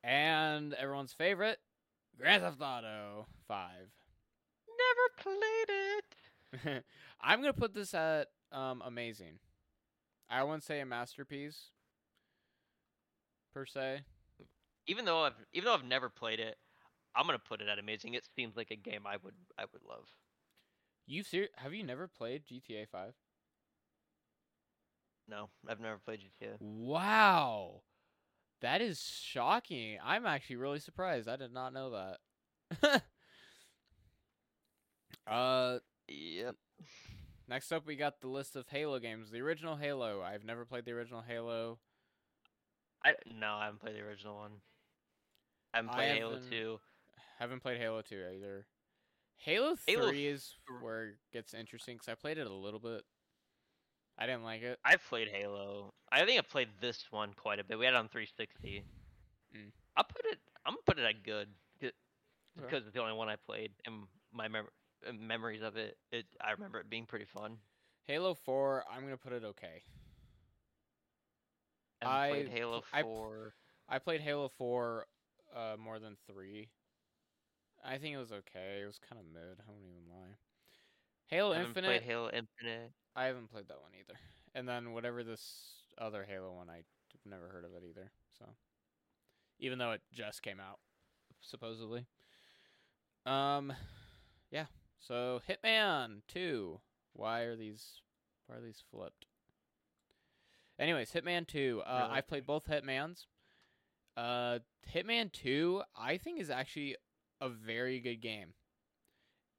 And everyone's favorite, Grand Theft Auto Five. Never played it. [laughs] I'm gonna put this at um amazing. I wouldn't say a masterpiece per se. Even though I've even though I've never played it, I'm gonna put it at amazing. It seems like a game I would I would love. You ser- have you never played GTA Five? No, I've never played GTA. Wow, that is shocking. I'm actually really surprised. I did not know that. [laughs] uh, Yep. next up we got the list of Halo games. The original Halo. I've never played the original Halo. I no, I haven't played the original one. I haven't I played Halo haven't- two. Haven't played Halo 2 either. Halo 3 Halo is where it gets interesting because I played it a little bit. I didn't like it. I've played Halo. I think I played this one quite a bit. We had it on 360. Mm. I'll put it. I'm gonna put it at good because it's the only one I played, and my mem- uh, memories of it. It I remember it being pretty fun. Halo 4, I'm going to put it okay. I played Halo pl- I 4. I played Halo 4 uh, more than 3. I think it was okay. It was kind of mid. I won't even lie. Halo I Infinite, played Halo Infinite. I haven't played that one either. And then whatever this other Halo one, I've never heard of it either. So, even though it just came out, supposedly. Um, yeah. So Hitman Two. Why are these? Why are these flipped? Anyways, Hitman Two. Uh? I've played both Hitmans. Uh, Hitman Two, I think is actually a very good game.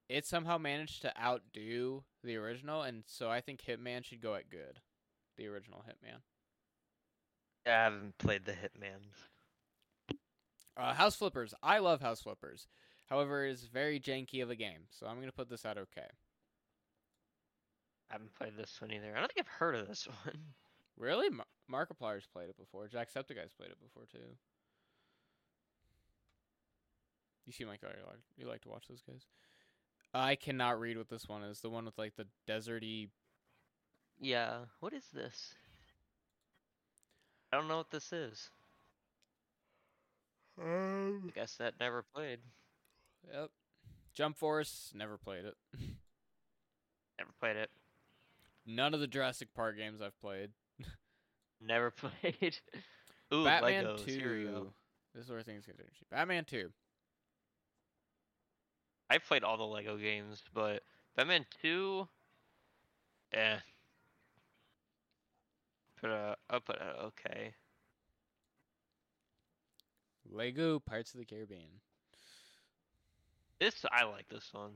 It somehow managed to outdo the original, and so I think Hitman should go at good. The original Hitman. I haven't played the Hitmans. Uh, House Flippers. I love House Flippers. However, it is very janky of a game, so I'm gonna put this at okay. I haven't played this one either. I don't think I've heard of this [laughs] one. Really, Mar- Markiplier's played it before. Jacksepticeye's played it before too. You seem like you like you like to watch those guys. I cannot read what this one is. The one with like the deserty. Yeah. What is this? I don't know what this is. Um, I guess that never played. Yep. Jump Force. Never played it. [laughs] Never played it. None of the Jurassic Park games I've played. Never [laughs] played. Ooh, Batman Legos. Two. Here we go. This is where things get interesting. Batman Two. I've played all the Lego games, but Batman 2, eh. Put a, I'll put a okay. Lego Pirates of the Caribbean. This I like this one.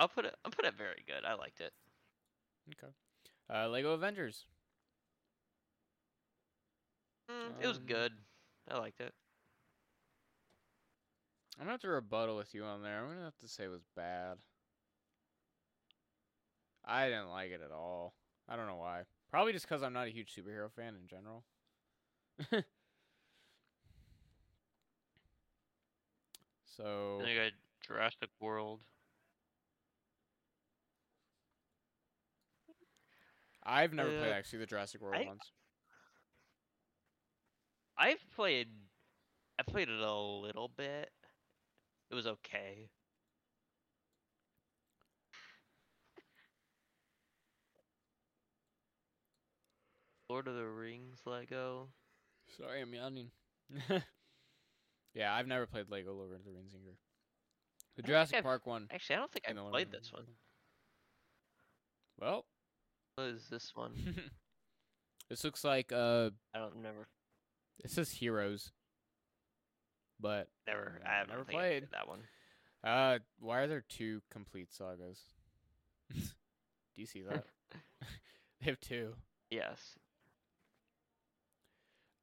I'll put it. I'll put it very good. I liked it. Okay. Uh, Lego Avengers. Mm, it was Um, good. I liked it. I'm gonna have to rebuttal with you on there. I'm gonna have to say it was bad. I didn't like it at all. I don't know why. Probably just because I'm not a huge superhero fan in general. [laughs] So you got Jurassic World. I've never played Uh, actually the Jurassic World I- ones. I've played. I played it a little bit. It was okay. Lord of the Rings Lego. Sorry, I'm yawning. [laughs] yeah, I've never played Lego Lord of the Rings either. The Jurassic I've- Park one. Actually, I don't think I played in- this one. Well, What is this one? [laughs] this looks like uh, I don't never, it says Heroes, but never. I haven't never played. that one. uh, why are there two complete sagas? [laughs] Do you see that? [laughs] [laughs] they have two. Yes,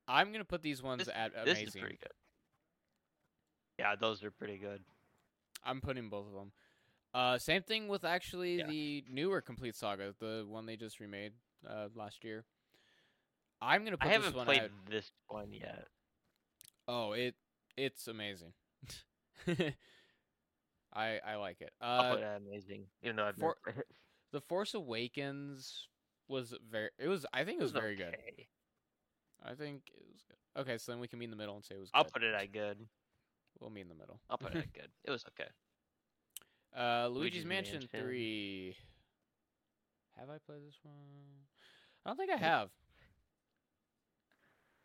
I'm gonna put these ones this, at this is amazing. pretty good. Yeah, those are pretty good. I'm putting both of them. Uh, same thing with actually Yeah. the newer complete saga, the one they just remade uh last year. I'm gonna put I haven't this one played at this one yet. Oh, it it's amazing. [laughs] I I like it. I'll Uh, put it at amazing, even though I've for- it. The Force Awakens was very. It was. I think it was, very good. I think it was good. Okay, so then we can meet in the middle and say it was. I'll put it at [laughs] good. We'll meet in the middle. I'll put it at [laughs] good. It was okay. Uh, Luigi's, Luigi's Mansion, Mansion. Three. Have I played this one? I don't think I have.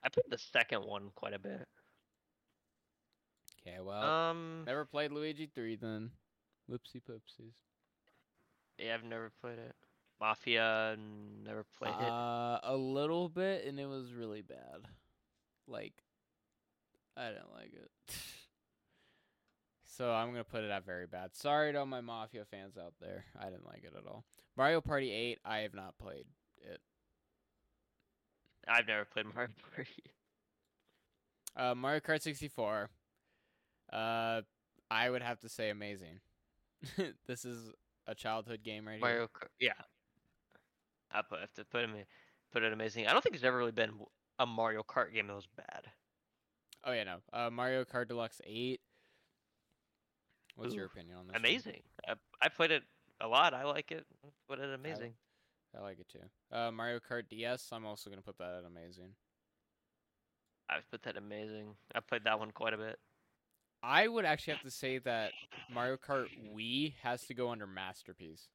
I played the second one quite a bit. Okay, well, Um, never played Luigi Three then. Whoopsie poopsies. yeah, I've never played it. Mafia, never played it. Uh, a little bit, and it was really bad. Like, I didn't like it. [laughs] so I'm gonna put it at very bad. Sorry to all my Mafia fans out there. I didn't like it at all. Mario Party 8, I have not played it. I've never played Mario Party. Uh, Mario Kart 64. Uh, I would have to say amazing. [laughs] this is a childhood game right here. Kart, yeah. I put have to put him in, put it amazing. I don't think there's ever really been a Mario Kart game that was bad. Oh yeah, no. Uh, Mario Kart Deluxe 8. What's your opinion on this? Amazing. I, I played it a lot. I like it. Put it amazing. I like it too. Uh, Mario Kart DS. I'm also gonna put that at amazing. I've put that amazing. I played that one quite a bit. I would actually have to say that Mario Kart Wii has to go under masterpiece.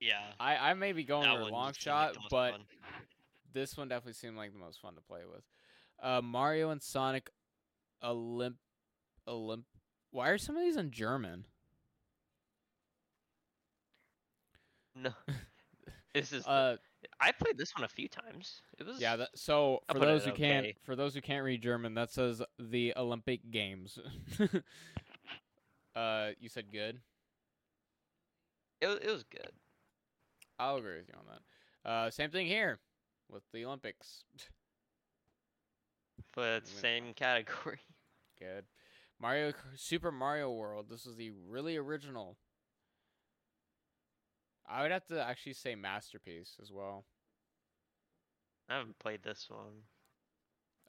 Yeah. I, I may be going for a long seemed like shot, but fun. this one definitely seemed like the most fun to play with. Uh, Mario and Sonic Olymp Olymp. Why are some of these in German? no. [laughs] this is. Uh, I played this one a few times. It was. yeah. That, so for those who can't, okay. for those who can't read German, that says the Olympic Games. [laughs] uh, you said good. It, wa- it was good. I'll agree with you on that. Uh, same thing here with the Olympics. [laughs] But same category. [laughs] Good. Mario Super Mario World. This is the really original. I would have to actually say masterpiece as well. I haven't played this one.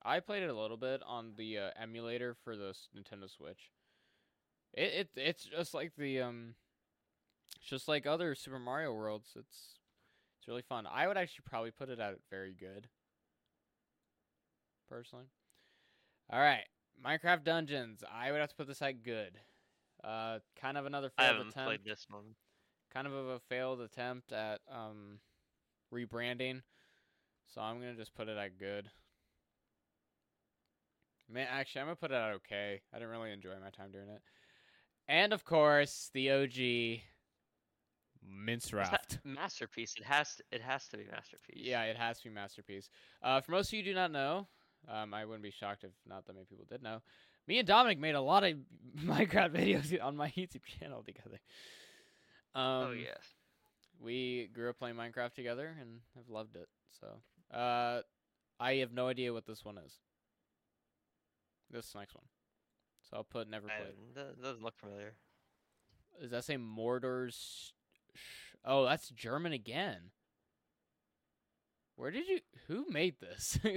I played it a little bit on the uh, emulator for the Nintendo Switch. It, it it's just like the um, it's just like other Super Mario Worlds. It's it's really fun. I would actually probably put it at very good. Personally. All right, Minecraft Dungeons. I would have to put this at good. Uh, kind of another I failed haven't attempt. played this one. Kind of a failed attempt at um, rebranding. So I'm gonna just put it at good. Man, actually, I'm gonna put it at okay. I didn't really enjoy my time doing it. And of course, the OG Minecraft. masterpiece. It has to. It has to be masterpiece. Yeah, it has to be masterpiece. Uh, for most of you who do not know, um, I wouldn't be shocked if not that many people did know. Me and Dominic made a lot of [laughs] Minecraft videos on my [laughs] YouTube channel together. Um, oh yes. we grew up playing Minecraft together and have loved it. So, uh, I have no idea what this one is. This next one. So I'll put never played. that doesn't look familiar. Does that say Mordor's? Oh, that's German again. Where did you? Who made this? [laughs] uh,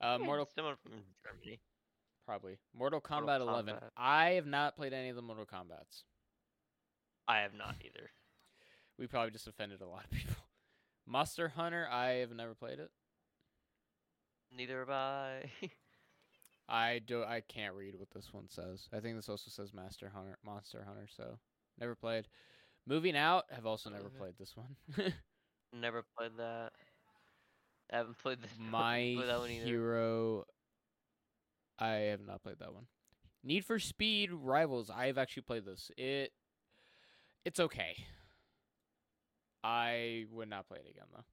Yeah, Mortal. Someone from Germany. probably. Mortal Mortal Kombat 11. Kombat. I have not played any of the Mortal Kombats. I have not either. We probably just offended a lot of people. [laughs] Monster Hunter, I have never played it. Neither have I. [laughs] I do. I can't read what this one says. I think this also says Master Hunter, Monster Hunter. So never played. Moving out, have also never Mhm. played this one. [laughs] Never played that. I haven't played this. My played that one either. Hero. I have not played that one. Need for Speed Rivals. I have actually played this. It. It's okay. I would not play it again though.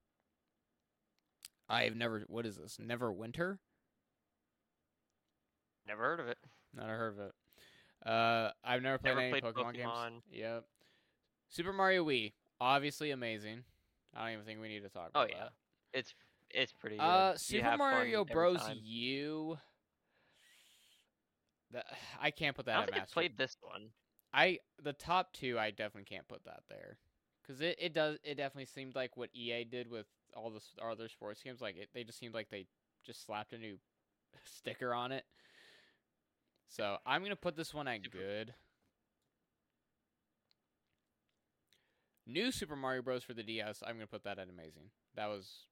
I've never. What is this? Neverwinter. Never heard of it. Not heard of it. Uh, I've never played Never any played Pokemon, games. Pokemon. Yep. Super Mario Wii, obviously amazing. I don't even think we need to talk Oh about yeah, it's it's pretty. that. Good. Uh, Super Mario Bros. time. U. That I can't put that. I that don't at think I've played this one. I the top two, I definitely can't put that there, because it, it does it definitely seemed like what EA did with all the s- other sports games. Like it, they just seemed like they just slapped a new [laughs] sticker on it. So I'm gonna put this one at good. New Super Mario Bros. for the DS, I'm gonna put that at amazing. That was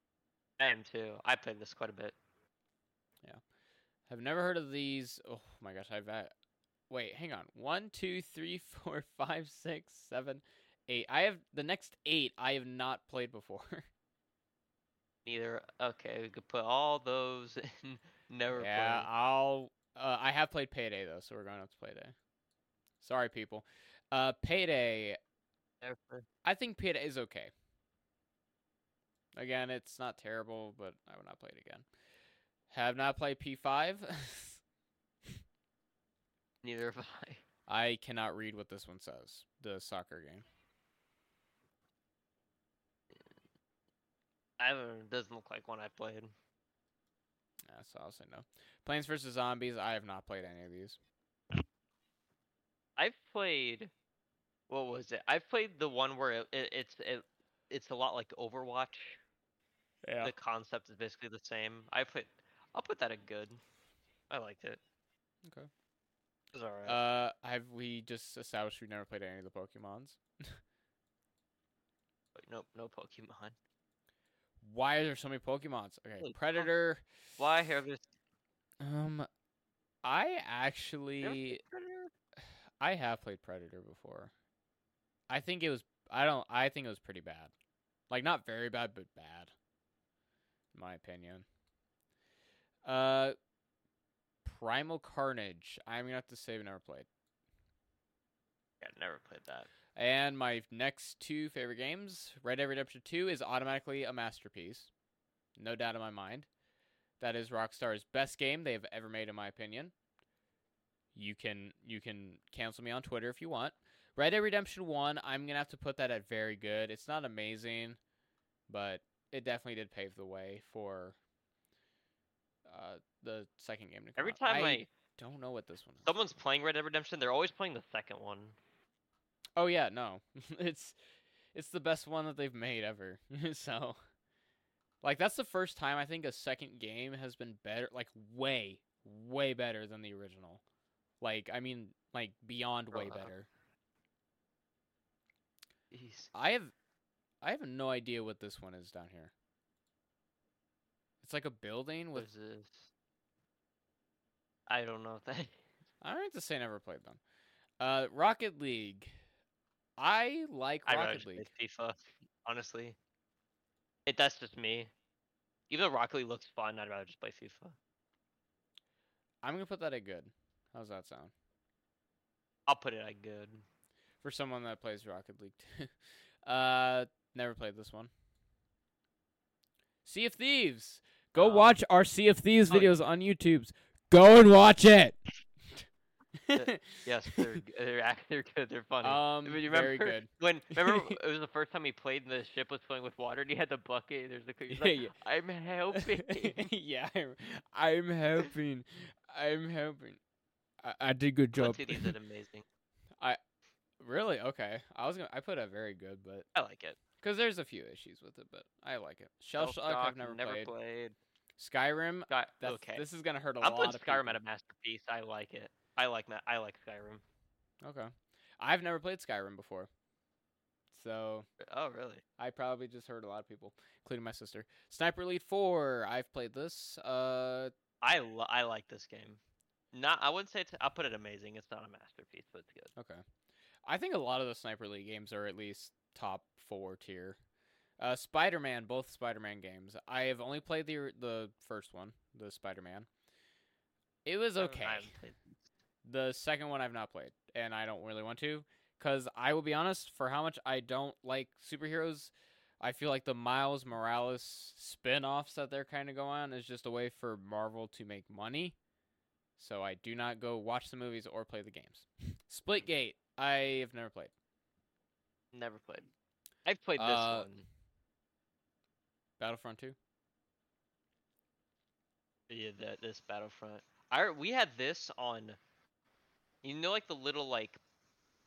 I am too. I played this quite a bit. Yeah, have never heard of these. Oh my gosh, I've. Wait, hang on. One, two, three, [laughs] four, five, six, seven, eight. I have the next eight. I have not played before. [laughs] Neither. Okay, we could put all those [laughs] in. Never yeah, played. I'll. Uh, I have played Payday though, so we're going up to Payday. Sorry, people. Uh, Payday. Never. I think Payday is okay. Again, it's not terrible, but I would not play it again. Have not played P5. [laughs] Neither have I. I cannot read what this one says. The soccer game. I haven't. Doesn't look like one I played. Yeah, so I'll say no. Plants vs Zombies. I have not played any of these. I've played. What was it? I've played the one where it, it, it's it, it's a lot like Overwatch. Yeah. The concept is basically the same. I put. I'll put that at good. I liked it. Okay. It alright. Uh, have we just established we've never played any of the Pokemons? But nope, no Pokemon. Why are there so many Pokemons? Okay, Holy. Predator. Why have this? Um, I actually? [sighs] I have played Predator before. I think it was I don't I think it was pretty bad. Like not very bad, but bad. In my opinion. Uh Primal Carnage. I'm gonna have to say I've never played. Yeah, I've never played that. And my next two favorite games, Red Dead Redemption 2 is automatically a masterpiece. No doubt in my mind. That is Rockstar's best game they've ever made in my opinion. You can you can cancel me on Twitter if you want. Red Dead Redemption 1, I'm going to have to put that at very good. It's not amazing, but it definitely did pave the way for uh, the second game to come Every out. time I, I don't know what this one is. someone's playing Red Dead Redemption, they're always playing the second one. Oh yeah, no. [laughs] it's it's the best one that they've made ever. [laughs] so like that's the first time I think a second game has been better like way way better than the original. Like I mean like beyond way Uh-huh. better. I have I have no idea what this one is down here. It's like a building with? I don't know that. [laughs] I don't have to say I never played them. Uh Rocket League. I like I'd Rocket League. FIFA. Honestly, it that's just me. Even though Rocket League looks fun, I'd rather just play FIFA. I'm gonna put that at good. How's that sound? I'll put it at good. for someone that plays Rocket League too. [laughs] uh, never played this one. Sea of Thieves. Go Um, watch our Sea of Thieves oh, videos on YouTube's. Go and watch it. [laughs] Yes, they're they're they're good. They're funny. um, you very remember good. [laughs] When remember [laughs] it was the first time he played and the ship was filling with water and he had the bucket. There's the he's like, yeah. I'm helping. yeah, I'm, I'm helping. I'm helping. I, I did good job. Quincy did amazing. I really? Okay. I was gonna. I put a very good, but I like it. because there's a few issues with it, but I like it. Shell Shock I've Shock, never, played. played. Skyrim. Sky- okay. This is gonna hurt a I'm lot of Skyrim at a masterpiece. I like it. I like that. I like Skyrim. Okay. I've never played Skyrim before. So Oh really? I probably just heard a lot of people, including my sister. Sniper Elite 4. I've played this. Uh I lo- I like this game. Not I wouldn't say it's I'll put it amazing. It's not a masterpiece, but it's good. okay. I think a lot of the Sniper Elite games are at least top 4 tier. Uh Spider-Man, both Spider-Man games. I have only played the the first one, the Spider-Man. It was okay. I haven't played these. The second one I've not played, and I don't really want to, because I will be honest, for how much I don't like superheroes, I feel like the Miles Morales spin offs that they're kind of going on is just a way for Marvel to make money. So I do not go watch the movies or play the games. [laughs] Splitgate, I have never played. Never played. I've played this Uh, one. Battlefront 2? Yeah, that this Battlefront. I we had this on. You know, like the little like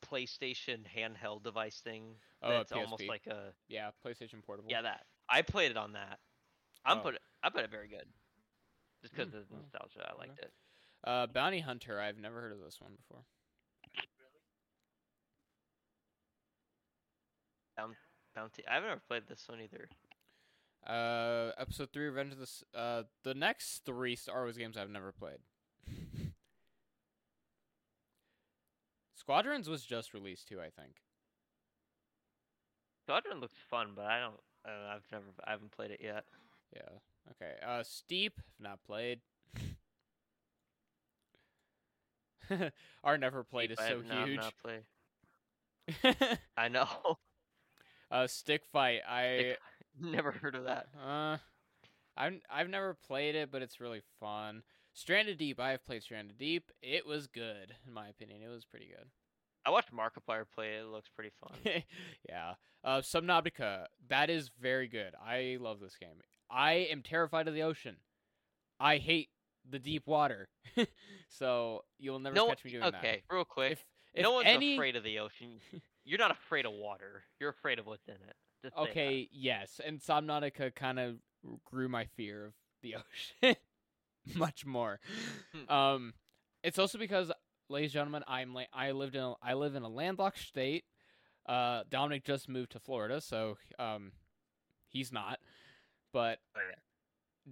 PlayStation handheld device thing. Oh, that's almost like a Yeah, PlayStation Portable. yeah that. I played it on that. I'm Oh. put it. I put it very good. Just because Mm, of the well, nostalgia, I liked it. Uh, Bounty Hunter, I've never heard of this one before. Bounty. I've never played this one either. Uh, episode three, Revenge of the. S- Uh, the next three Star Wars games I've never played. [laughs] Squadrons was just released too, I think. Squadron looks fun, but I don't. I don't know, I've never. I haven't played it yet. Yeah. Okay. Uh, Steep, not played. [laughs] Our never played is Deep, I so not- huge. Not. [laughs] I know. uh, Stick Fight, I Stick- [laughs] never heard of that. uh, I've I've never played it, but it's really fun. Stranded Deep, I have played Stranded Deep. It was good, in my opinion. It was pretty good. I watched Markiplier play it. It looks pretty fun. [laughs] yeah. Uh, Subnautica, that is very good. I love this game. I am terrified of the ocean. I hate the deep water. [laughs] so you'll never no, catch me doing that. okay, real quick. If, if no one's any, afraid of the ocean. You're not afraid of water. You're afraid of what's in it. Just say that. Okay, yes, and Subnautica kind of grew my fear of the [laughs] ocean much more. Hmm. um, it's also because, ladies and gentlemen, I'm la- I lived in a, I live in a landlocked state. Uh, Dominic just moved to Florida, so um, he's not. But Oh,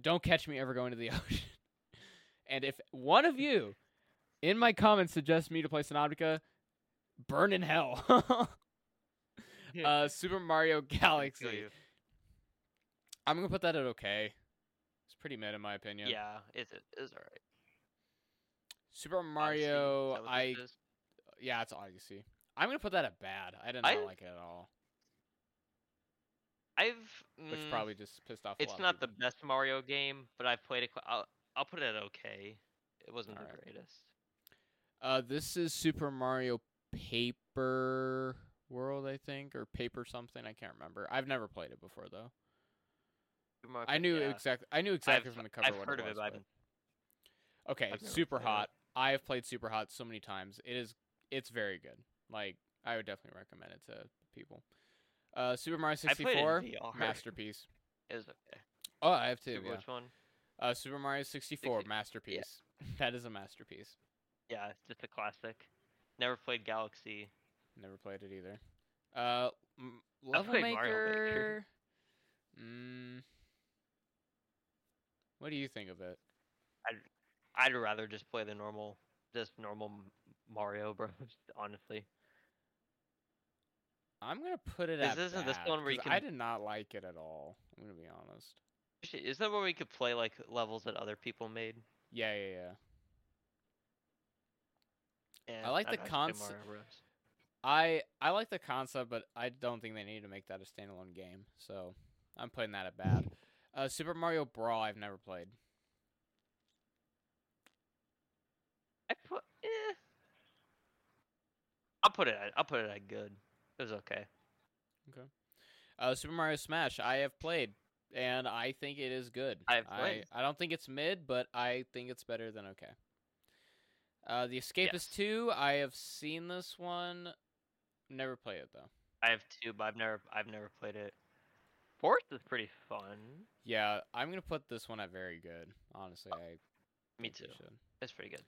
don't catch me ever going to the [laughs] ocean. and if one of you in my comments suggests me to play Subnautica, burn in hell. [laughs] uh, Super Mario [laughs] Galaxy. I'm gonna put that at okay. It's pretty mid in my opinion. Yeah, it's it's alright. Super Mario, I is? yeah, it's Odyssey. I'm gonna put that at bad. I did not I- like it at all, I've. which mm, probably just pissed off. a It's not the best Mario game, but I've played it. I'll, I'll put it at okay. It wasn't the Alright. greatest. Uh, this is Super Mario Paper World, I think, or Paper something. I can't remember. I've never played it before though. Mario I knew yeah. exactly. I knew exactly I've, from the cover I've what heard it of was. it, but Okay, I've Super. Hot. I have played Super Hot so many times. It is it's very good. Like I would definitely recommend it to people. Uh, Super Mario I played it in 64 masterpiece. It was okay. Oh, I have two. Super- Yeah. Which one? Uh, Super Mario 64 Sixty- masterpiece. [laughs] That is a masterpiece. Yeah, it's just a classic. Never played Galaxy. Never played it either. Uh, m- I Level played Mario Maker. Maker. [laughs] Mm, what do you think of it? I'd I'd rather just play the normal, just normal Mario Bros. [laughs] Honestly, I'm gonna put it Is- at isn't this one where you 'cause I did not like it at all. I'm gonna be honest. Isn't that where we could play like levels that other people made? Yeah, yeah, yeah. I like I'd the rather I I like the concept, but I don't think they need to make that a standalone game. So I'm putting that at bad. Uh, Super Mario Brawl, I've never played. I put. Eh. I'll put it. At, I'll put it at good. It was okay. Uh, Super Mario Smash, I have played, and I think it is good. I have I, played. I don't think it's mid, but I think it's better than okay. Uh, the Escapist Yes. 2, I have seen this one. Never played it though. I have two, but I've never. I've never played it. Force is pretty fun. Yeah, I'm gonna put this one at very good. Honestly, I Me too. It's pretty good.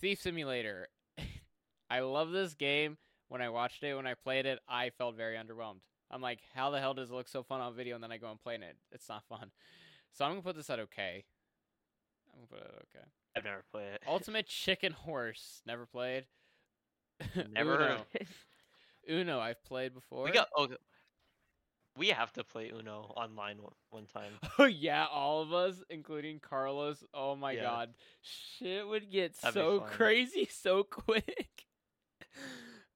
Thief Simulator. [laughs] I love this game. When I watched it, when I played it, I felt very underwhelmed. I'm like, how the hell does it look so fun on video? And then I go and play it. It's not fun. So I'm gonna put this at okay. I'm gonna put it at okay. I've never played it. Ultimate Chicken Horse. Never played. [laughs] never Uno. of it. Uno. I've played before. We got. Oh, we have to play Uno online one, one time. [laughs] Oh yeah, all of us, including Carlos. Oh my Yeah. god, shit would get That'd so crazy [laughs] so quick.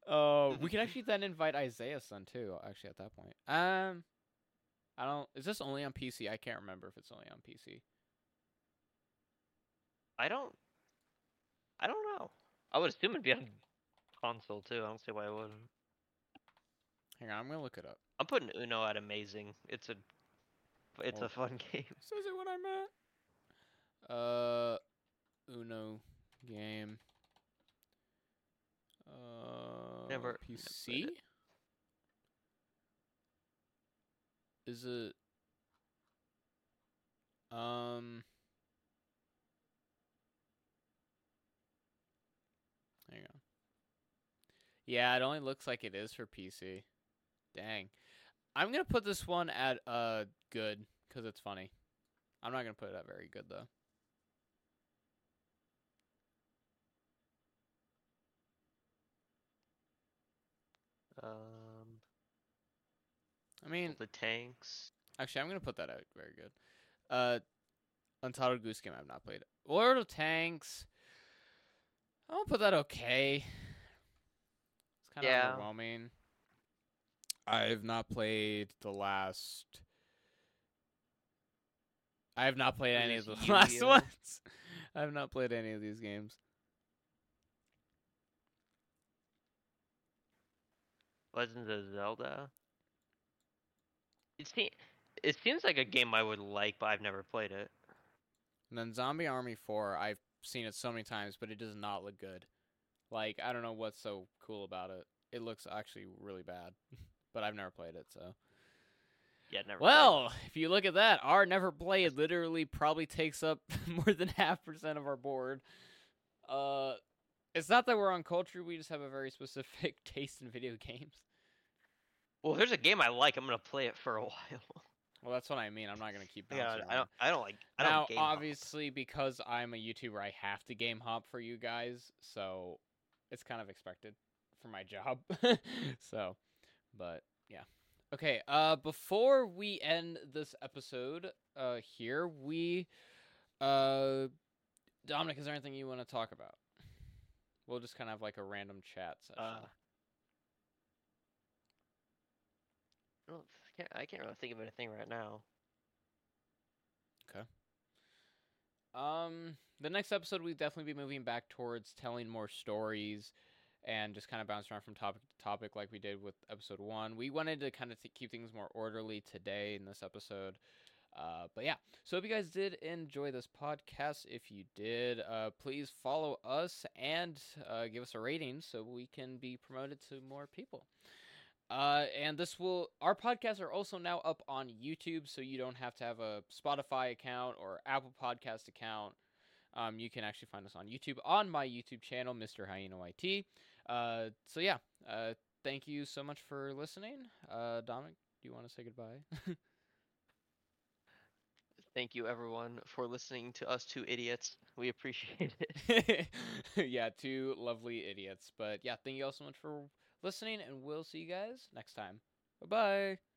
Oh, we can [laughs] actually then invite Isaiah's son too. Actually, at that point, um, I don't. Is this only on PC? I can't remember if it's only on PC. I don't. I don't know. I would assume it'd be on console too. I don't see why it wouldn't. Hang on, I'm gonna look it up. I'm putting Uno at amazing. It's a. It's Oh. a fun [laughs] game. Says it what I'm at. Uh, Uno game. Uh, Never- never PC. played it. Is it? Um. Hang on. Yeah, it only looks like it is for PC. Dang. I'm gonna put this one at uh good because it's funny. I'm not gonna put it at very good though. Um, I mean, the tanks. actually, I'm gonna put that out very good. Uh, Untitled Goose Game. I've not played. World of Tanks. I'll put that okay. It's kind of Yeah. underwhelming. I've not played the last. I have not played any of the [laughs] Yu-Gi-Oh? last ones. [laughs] I have not played any of these games. Legends of Zelda. It seems. It seems like a game I would like, but I've never played it. And then Zombie Army 4, I've seen it so many times, but it does not look good. Like, I don't know what's so cool about it. It looks actually really bad. [laughs] but I've never played it, so. Yeah, never. played. Well, if you look at that, our never played literally probably takes up [laughs] more than half percent of our board. Uh it's not that we're on culture; we just have a very [laughs] specific taste in video games. well, there's a game I like. I'm gonna play it for a [laughs] while. Well, that's what I mean. I'm not going to keep yeah, I don't. I don't like. I now, don't game hop. obviously, because I'm a YouTuber, I have to game hop for you guys, so it's kind of expected for my job. so, but yeah. Okay. Uh, before we end this episode, uh, here we, uh, Dominic, is there anything you want to talk about? We'll just kind of have like a random chat session. Uh, I can't, I can't really think of anything right now. Okay. Um, the next episode we'll definitely be moving back towards telling more stories and just kind of bounce around from topic to topic like we did with episode one. We wanted to kind of t- keep things more orderly today in this episode. Uh, but yeah, so if you guys did enjoy this podcast, if you did, uh, please follow us and uh, give us a rating so we can be promoted to more people. Uh, and this will our podcasts are also now up on YouTube, so you don't have to have a Spotify account or Apple Podcast account. Um, you can actually find us on YouTube on my YouTube channel, Mr. Hyena YT. Uh, so yeah, uh, thank you so much for listening. Uh, Dominic, do you want to say goodbye? [laughs] Thank you, everyone, for listening to us two idiots. We appreciate it. [laughs] yeah, two lovely idiots. But yeah, thank you all so much for listening, and we'll see you guys next time. Bye bye.